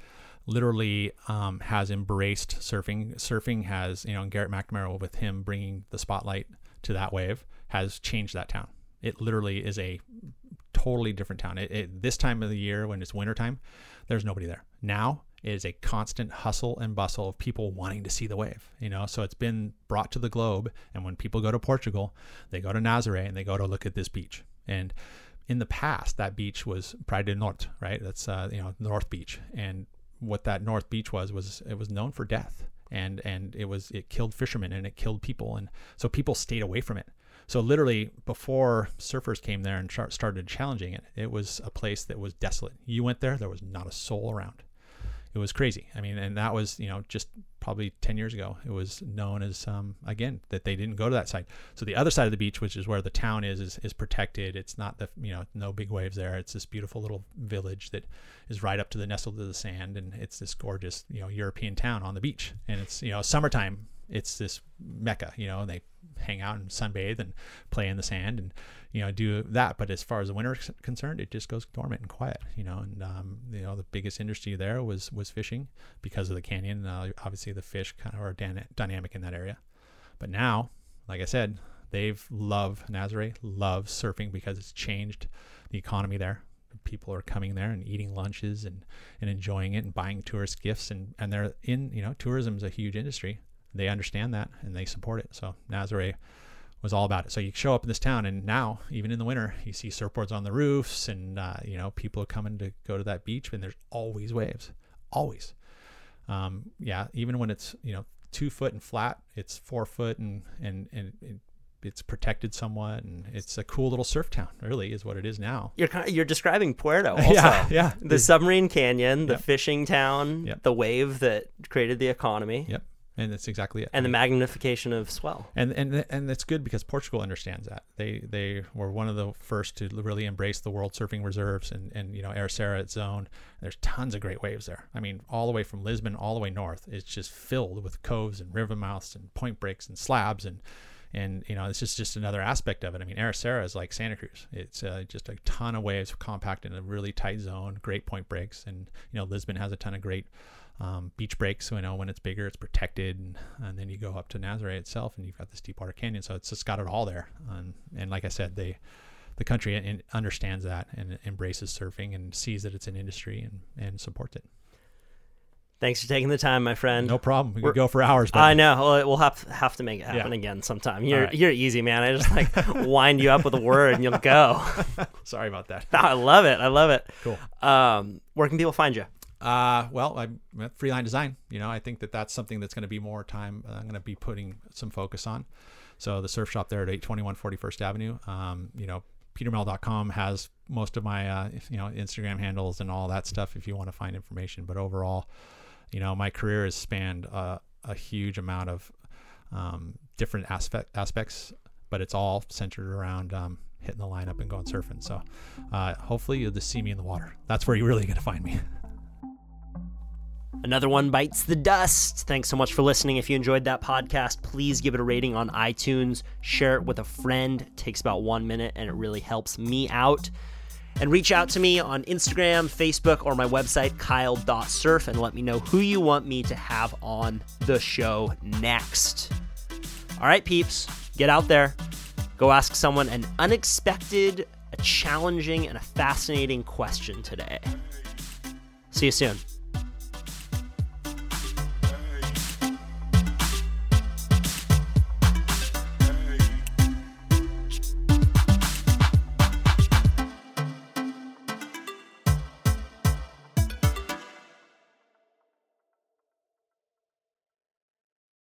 literally um, has embraced surfing surfing has you know garrett mcnamara with him bringing the spotlight to that wave has changed that town It literally is a totally different town. It, it, this time of the year, when it's wintertime, there's nobody there. Now it is a constant hustle and bustle of people wanting to see the wave. You know, so it's been brought to the globe. And when people go to Portugal, they go to Nazaré and they go to look at this beach. And in the past, that beach was Praia do Norte, right? That's uh, you know North Beach, and what that North Beach was was it was known for death, and and it was it killed fishermen and it killed people, and so people stayed away from it. So literally, before surfers came there and started challenging it, it was a place that was desolate. You went there, there was not a soul around it was crazy. I mean, and that was you know just probably 10 years ago. It was known as um, again that they didn't go to that side. So the other side of the beach, which is where the town is, is, is protected. It's not the you know no big waves there. It's this beautiful little village that is right up to the nestled to the sand, and it's this gorgeous you know European town on the beach. And it's you know summertime. It's this mecca, you know, and they hang out and sunbathe and play in the sand and you know do that. But as far as the winter is concerned it just goes dormant and quiet you know and um, you know the biggest industry there was was fishing because of the canyon. Uh, obviously the fish kind of are dynamic in that area. But now like i said they've love nazaré loves surfing because it's changed the economy there. People are coming there and eating lunches and, and enjoying it and buying tourist gifts and, and they're in you know tourism is a huge industry they understand that and they support it so nazaré was all about it. So you show up in this town, and now even in the winter, you see surfboards on the roofs, and uh, you know people are coming to go to that beach, and there's always waves, always. Um, yeah, even when it's you know two foot and flat, it's four foot and and and. it's protected somewhat, and it's a cool little surf town. Really, is what it is now. You're you're describing Puerto, also. yeah, yeah. The submarine canyon, the Yep. fishing town, Yep. the wave that created the economy, Yep, and that's exactly it. and the magnification of swell. and and and it's good because Portugal understands that. They they were one of the first to really embrace the World Surfing Reserves and and you know Ericeira at Zone. There's tons of great waves there. I mean, all the way from Lisbon all the way north, it's just filled with coves and river mouths and point breaks and slabs and and you know this is just another aspect of it. I mean, Ericeira is like Santa Cruz. It's uh, just a ton of waves compact in a really tight zone, great point breaks, and you know Lisbon has a ton of great um, beach breaks. So you know when it's bigger, it's protected, and, and then you go up to Nazaré itself, and you've got this deep water canyon. So it's just got it all there. And, and like I said, they the country in, understands that and embraces surfing and sees that it's an industry and, and supports it. Thanks for taking the time, my friend. No problem. We We're- could go for hours. But I know. Well, we'll have have to make it happen Yeah. again sometime. You're right. you're easy, man. I just like wind you up with a word and you'll go. Sorry about that. I love it. I love it. Cool. Um, where can people find you? Uh, well, I'm Freeline Design. You know, I think that that's something that's going to be more time. uh, I'm going to be putting some focus on. So the surf shop there at 821 41st Avenue. Um, you know, petermel.com has most of my uh, you know Instagram handles and all that stuff if you want to find information. But overall, you know, my career has spanned a huge amount of um, different aspect aspects, but it's all centered around um, hitting the lineup and going surfing. So uh, hopefully you'll just see me in the water. That's where you're really going to find me. Another one bites the dust. Thanks so much for listening. If you enjoyed that podcast, please give it a rating on iTunes. Share it with a friend. It takes about one minute and it really helps me out. And reach out to me on Instagram, Facebook, or my website, kyle.surf, and let me know who you want me to have on the show next. All right, peeps, get out there. Go ask someone an unexpected, a challenging, and a fascinating question today. See you soon.